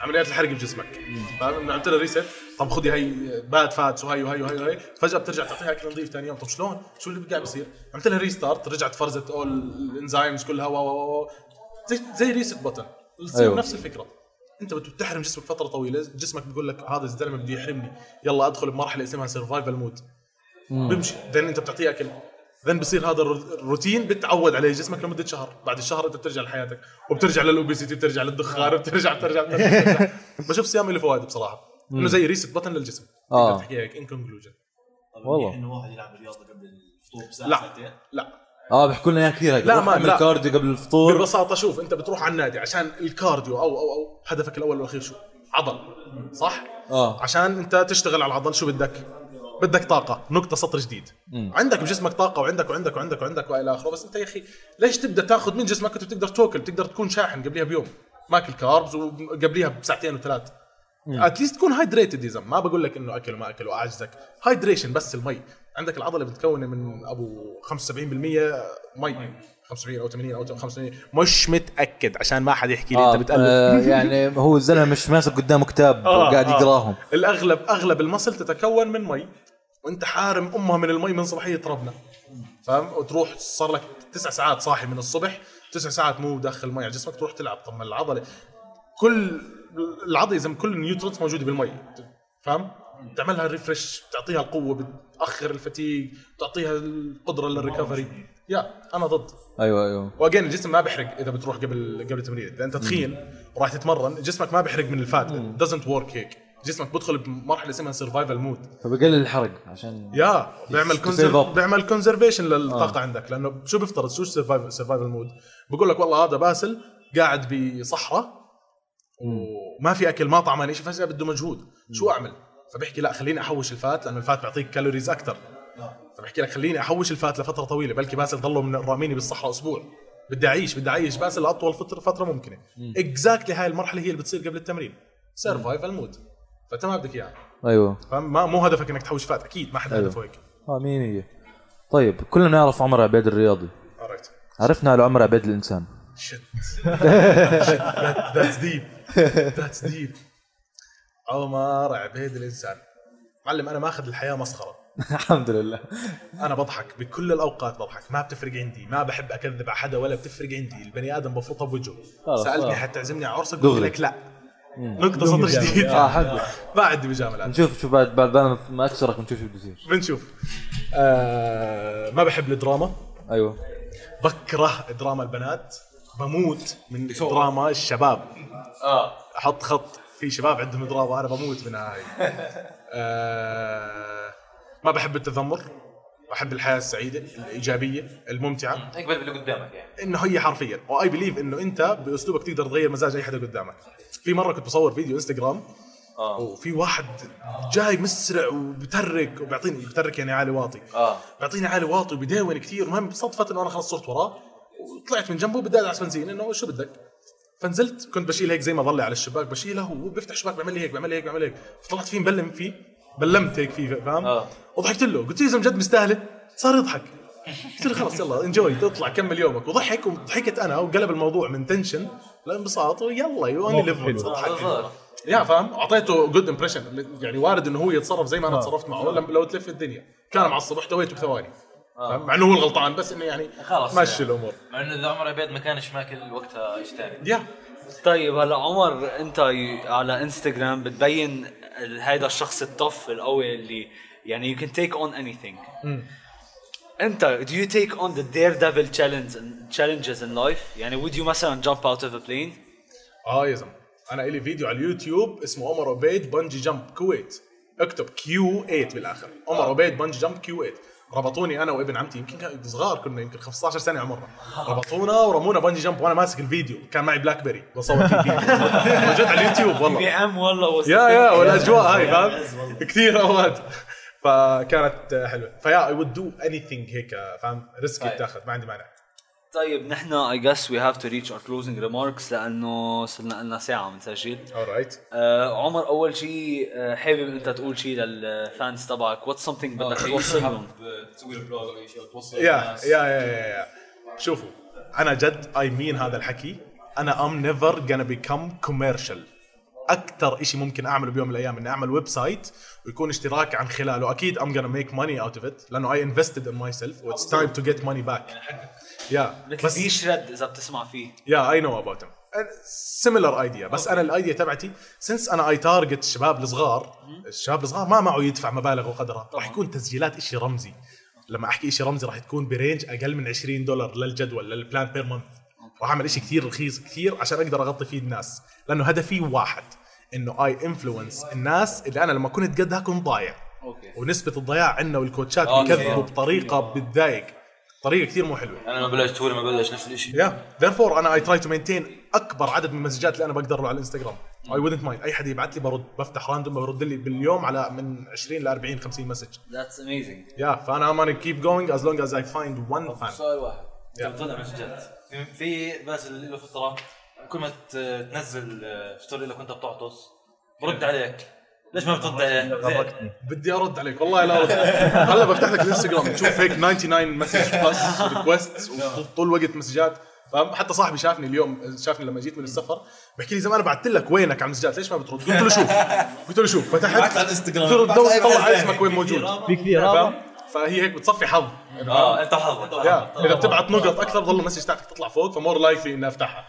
لعمليات الحرق بجسمك فاهم إنه عملت له reset طب خذي هي bad fats وهي وهي وهي وهي فجأة بتصير تعطيها أكل نظيف ثاني يوم. طب شلون؟ شو اللي قاعد بيصير؟ عملت لها restart رجعت فرزت اول ال enzymes كلها. و زي زي reset أيوة. أيوه. نفس الفكرة. أنت بتحرم جسمك فترة طويلة. جسمك بيقول لك هذا الزلمة بده يحرمني. يلا أدخل بمرحلة اسمها survival mode بمشي. then أنت بتعطيه أكل. then بصير هذا الرو- الروتين بتعود عليه جسمك لمدة شهر بعد الشهر انت بترجع لحياتك وبترجع لل obesity بترجع للدخان بترجع بترجع بترجع, بترجع. بشوف صيام له فوائد بصراحة إنه زي reset button للجسم آه. تقدر تحكي هيك in conclusion والله. إنه واحد يلعب رياضة قبل الفطور بساعة لا ساعتين لا آه بيحكوا لنا إياها كثير لا، ما- اعمل لا. cardio قبل الفطور ببساطة شوف أنت بتروح على النادي عشان ال cardio أو أو أو هدفك الأول والأخير شو؟ عضل صح؟ آه عشان أنت تشتغل على العضل شو بدك؟ بدك طاقة، نقطة سطر جديد. عندك بجسمك طاقة وعندك وعندك وعندك وعندك وإلى آخره، بس أنت يا أخي ليش تبدأ تاخذ من جسمك وأنت بتقدر تاكل، بتقدر تكون شاحن قبلها بيوم، ماكل carbs وقبلها بساعتين وثلاث. at least تكون hydrated ما بقول لك إنه أكل وما أكل واعجزك، hydration بس المي، عندك العضلة متكونة من أبو 75% مي. 75 أو 80 أو 85 مش متأكد عشان ما حد يحكي لي. آه أنت بتالف آه يعني هو الزلمه مش ماسك قدامه كتاب آه، وقاعد آه. يقراهم. الاغلب أغلب ال muscle تتكون من مي وأنت حارم أمها من المي من صباحية ربنا. فاهم؟ وتروح صار لك تسع ساعات صاحي من الصبح تسع ساعات مو داخل مي على جسمك تروح تلعب. طب ما العضله كل العضلة زي كل ال nutrients موجودة بالمي. فاهم؟ تعملها refresh تعطيها القوة بتأخر ال fatigue تعطيها القدرة لل recovery yeah أنا ضد. أيوه أيوه. و again الجسم ما بيحرق إذا بتروح قبل قبل التمرين. إذا أنت تخين وراح تتمرن جسمك ما بيحرق من ال fat. doesn't work هيك. جسمك بدخل بمرحلة اسمها survival mode فبقلل الحرق عشان yeah بيعمل up. بيعمل conservation للطاقه عندك. لأنه شو بيفترض؟ شو survival survival mode بقول لك والله هذا باسل قاعد بصحراء وما في أكل ما طعمان شيء فجأة بده مجهود. شو أعمل؟ فبحكي لا خليني أحوش ال fat لأنه ال fat بيعطيك calories أكثر فبحكي لك خليني أحوش ال fat لفترة طويلة بلكي باسل ضلوا من راميني بالصحراء أسبوع. بدي أعيش بدي أعيش. باسل لأطول فتره فترة ممكنة. exactly هاي المرحلة هي اللي بتصير قبل التمرين. survival mode فأنت ما بدك إياها. أيوه. فما مو هدفك إنك تحوش fat أكيد ما حد أيوة. هدفه هيك. آه مين هي طيب كلنا نعرف عمر عبيد الرياضي. عرفنا على عمر عبيد الإنسان. That- that's deep. That's deep. عمر عبيد الإنسان. معلم أنا ماخذ الحياة مسخرة. الحمد لله. أنا بضحك بكل الأوقات بضحك. ما بتفرق عندي ما بحب أكذب على حدا ولا بتفرق عندي. البني آدم بفرطها بوجهه خلص، سألني خلاص. حتعزمني على عرسك. قلت لك لا. نقطة سطر جديد آه حقه ما عندي مجاملات نشوف شو بعد بعد ما أكسرك بنشوف شو بده يصير بنشوف. آه ما بحب الدراما. أيوه. بكره دراما البنات. بموت من دراما الشباب. آه. أحط خط في شباب عندهم دراما أنا بموت من هاي. آه ما بحب التذمر احب الحياة السعيدة الإيجابية الممتعة. اقبل باللي قدامك يعني. إنه هي حرفيا. و I believe إنه أنت بأسلوبك تقدر تغير مزاج أي حدا قدامك. في مرة كنت بصور فيديو انستغرام آه. وفي واحد جاي مسرع وبترك وبيعطيني بترك يعني عالي واطي. آه. بيعطيني عالي واطي وبيداون كثير. المهم صدفت انه أنا خلص صرت وراه وطلعت من جنبه بدي أدعس بنزين. إنه شو بدك؟ فنزلت كنت بشيل هيك زي ما ضلي على الشباك بشيله وهو بيفتح شباك بيعمل لي هيك بيعمل لي هيك بيعمل لي هيك. فطلعت فيه مبلم فيه بلمت هيك فيه فاهم؟ آه. وضحكت له قلت له إذا جد مستاهلة صار يضحك. قلت له خلص يلا enjoy تطلع كمل يومك. وضحك وضحكت أنا وقلب الموضوع من tension لانبساط ويلا you only live بالضبط. yeah فاهم؟ أعطيته good impression يعني وارد إنه هو يتصرف زي ما أنا تصرفت معه لو تلف الدنيا. كان معصب احتويته بثواني؟ مع إنه هو الغلطان بس إنه يعني خلاص مشي يعني. الأمور. مع إنه إذا عمر عبيد ما كانش ماكل وقتها إيش ثاني yeah. طيب هلا عمر أنت على إنستغرام بتبين هيدا الشخص الطف القوي اللي يعني you can take on anything. أنت do you take on the daredevil challenge challenges in life? يعني would you مثلا jump out of a plane? آه يا زلمة. أنا إلي فيديو على اليوتيوب اسمه عمر عبيد bungee jump كويت. اكتب Q8 بالآخر. عمر عبيد bungee jump Q8 ربطوني أنا وابن عمتي يمكن كان صغار كنا يمكن 15 سنة عمرنا. ربطونا ورمونا bungee jump وأنا ماسك الفيديو كان معي بلاك بيري بصور فيه فيديو موجود على اليوتيوب والله. بي أم والله yeah yeah والأجواء هاي فاهم؟ كثير أوقات. فكانت حلوة. ف yeah I would do anything هيك فاهم؟ risk طيب. يتاخذ ما عندي مانع. طيب نحن I guess we have to reach our closing remarks لأنه صرنا لنا ساعة بنسجل alright آه عمر أول شيء آه حابب أنت تقول شيء لل fans تبعك؟ what's something بدك توصل لهم؟ تسوي له plug أو اي شيء أو توصل yeah. yeah yeah yeah yeah شوفوا أنا جد I mean هذا الحكي. أنا I'm never gonna become commercial. أكثر شيء ممكن أعمله بيوم من الأيام إني أعمل website ويكون اشتراك عن خلاله. أكيد I'm gonna make money out of it لأنه I invested in myself. و it's time to get money back. yeah مثل بس بي شرد إذا بتسمع فيه. yeah I know about him similar idea بس أنا ال idea تبعتي since أنا I target الشباب الصغار الشباب الصغار ما معه يدفع مبالغ وقدرها. راح يكون تسجيلات شيء رمزي. لما أحكي شيء رمزي راح تكون ب range أقل من 20 دولار للجدول لل plan per month راح أعمل شيء كثير رخيص كثير عشان أقدر أغطي فيه الناس. لأنه هدفي واحد إنه I influence الناس اللي أنا لما كنت قدها كنت ضايع. أوكي ونسبة الضياع عندنا وال coachات أوكي. بيكذبوا بطريقة بتضايق. طريقة كثير مو حلوة. أنا لما بلشت هو لما بلش نفس الشيء يا therefore أنا I try to maintain أكبر عدد من ال messageات اللي أنا بقدر له على الإنستغرام. I wouldn't mind أي حد يبعث لي برد بفتح random برد لي باليوم على من 20 ل 40 50 message That's amazing Yeah فأنا am keep going as long as I find one fun سؤال واحد. بتطلع messageات. في- اللي له فترة كل ما تنزل story لك وانت بتعطس برد عليك. ليش ما بترد عليه؟ زين. بدي أرد عليك. والله لا أرد. هلا بفتح لك الإنستغرام. تشوف هيك 99 message plus request وطول الوقت messageات. فاهم؟ حتى صاحبي شافني اليوم شافني لما جيت من السفر. بحكي لي زمان أنا بعثت لك وينك على ال messageات؟ ليش ما بترد؟ قلت له شوف. قلت له شوف. فتحت. على الإنستغرام. قلت له دور طلع اسمك وين موجود. في كثير. فاهم؟ فهي هيك بتصفي حظ. آه أنت حظك. إذا بتبعت نقط أكثر ضل ال message تاعتك تطلع فوق ف more likely إني أفتحها.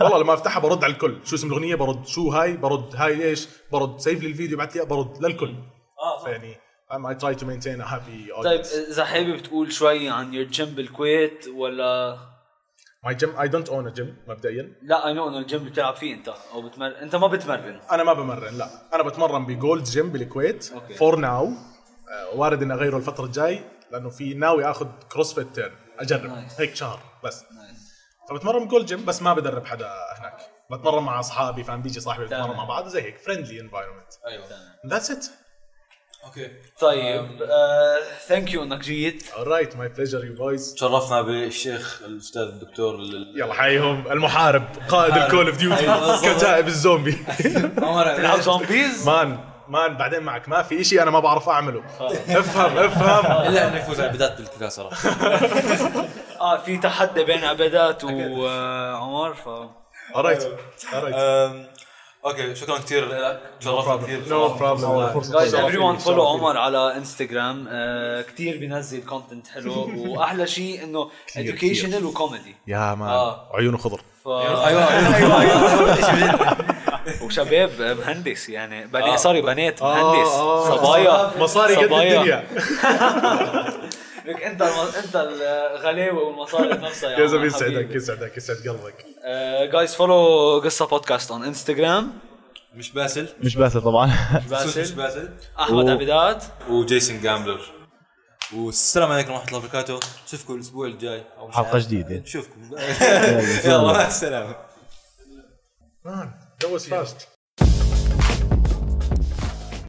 والله لما أفتحها برد على الكل. شو اسم الأغنية؟ برد. شو هاي؟ برد. هاي إيش برد. save لي الفيديو بعت لي برد. للكل. آه صح. فيعني I try to maintain a happy طيب audience. إذا حابب تقول شوي عن your gym بالكويت ولا؟ My gym I don't own a gym مبدئيا. لا I know إنه الجيم اللي بتلعب فيه أنت. أو بتمرن أنت ما بتمرن. أنا ما بمرن لا. أنا بتمرن بجولد جيم بالكويت. for now وارد إني أغيره الفترة الجاي لأنه في ناوي آخذ CrossFit تيرن أجرب. Nice. هيك شهر. بس. فبتمرن بجولد جيم بس ما بدرب حدا هناك. بتمرن مع أصحابي فاهم بيجي صاحبي بتمرن. مع بعض زي هيك friendly environment أيوه. That's it okay. طيب Thank you إنك جيت. Alright my pleasure you boys. تشرفنا بالشيخ الأستاذ الدكتور ال- يلا حيهم المحارب قائد ال Call of Duty. كتائب الزومبي. عمر تلعب zombies man man بعدين معك. ما في شيء أنا ما بعرف أعمله. افهم افهم. إلا إنه يفوز على البدايات بالكفايه صراحة. آه في تحدي بين عبادات وعمر ف alright أم، okay شكرا كثير لك تشرفنا كثير no problem. guys everyone لي، follow. عمر على انستغرام آه كثير بينزل content حلو. وأحلى شيء إنه educational وكوميدي يا man آه. عيونه خضر. ف... أيوه. أيوه أيوه. وشباب مهندس يعني. بنات آه. sorry بنات مهندس. آه. صبايا. مصاري قد صبايا. الدنيا. لك انت. انت الغلاوه والمصاري نفسها يا زلمة يسعدك يسعدك يسعد قلبك. Guys follow قصة بودكاست on انستغرام مش باسل؟ مش باسل طبعا. سوس مش باسل. أحمد عبيدات. وجيسون جامبلر والسلام عليكم ورحمة الله وبركاته. نشوفكم الأسبوع الجاي. مش حلقة عارف. جديدة. نشوفكم. يلا، مع السلامة. مان that was fast.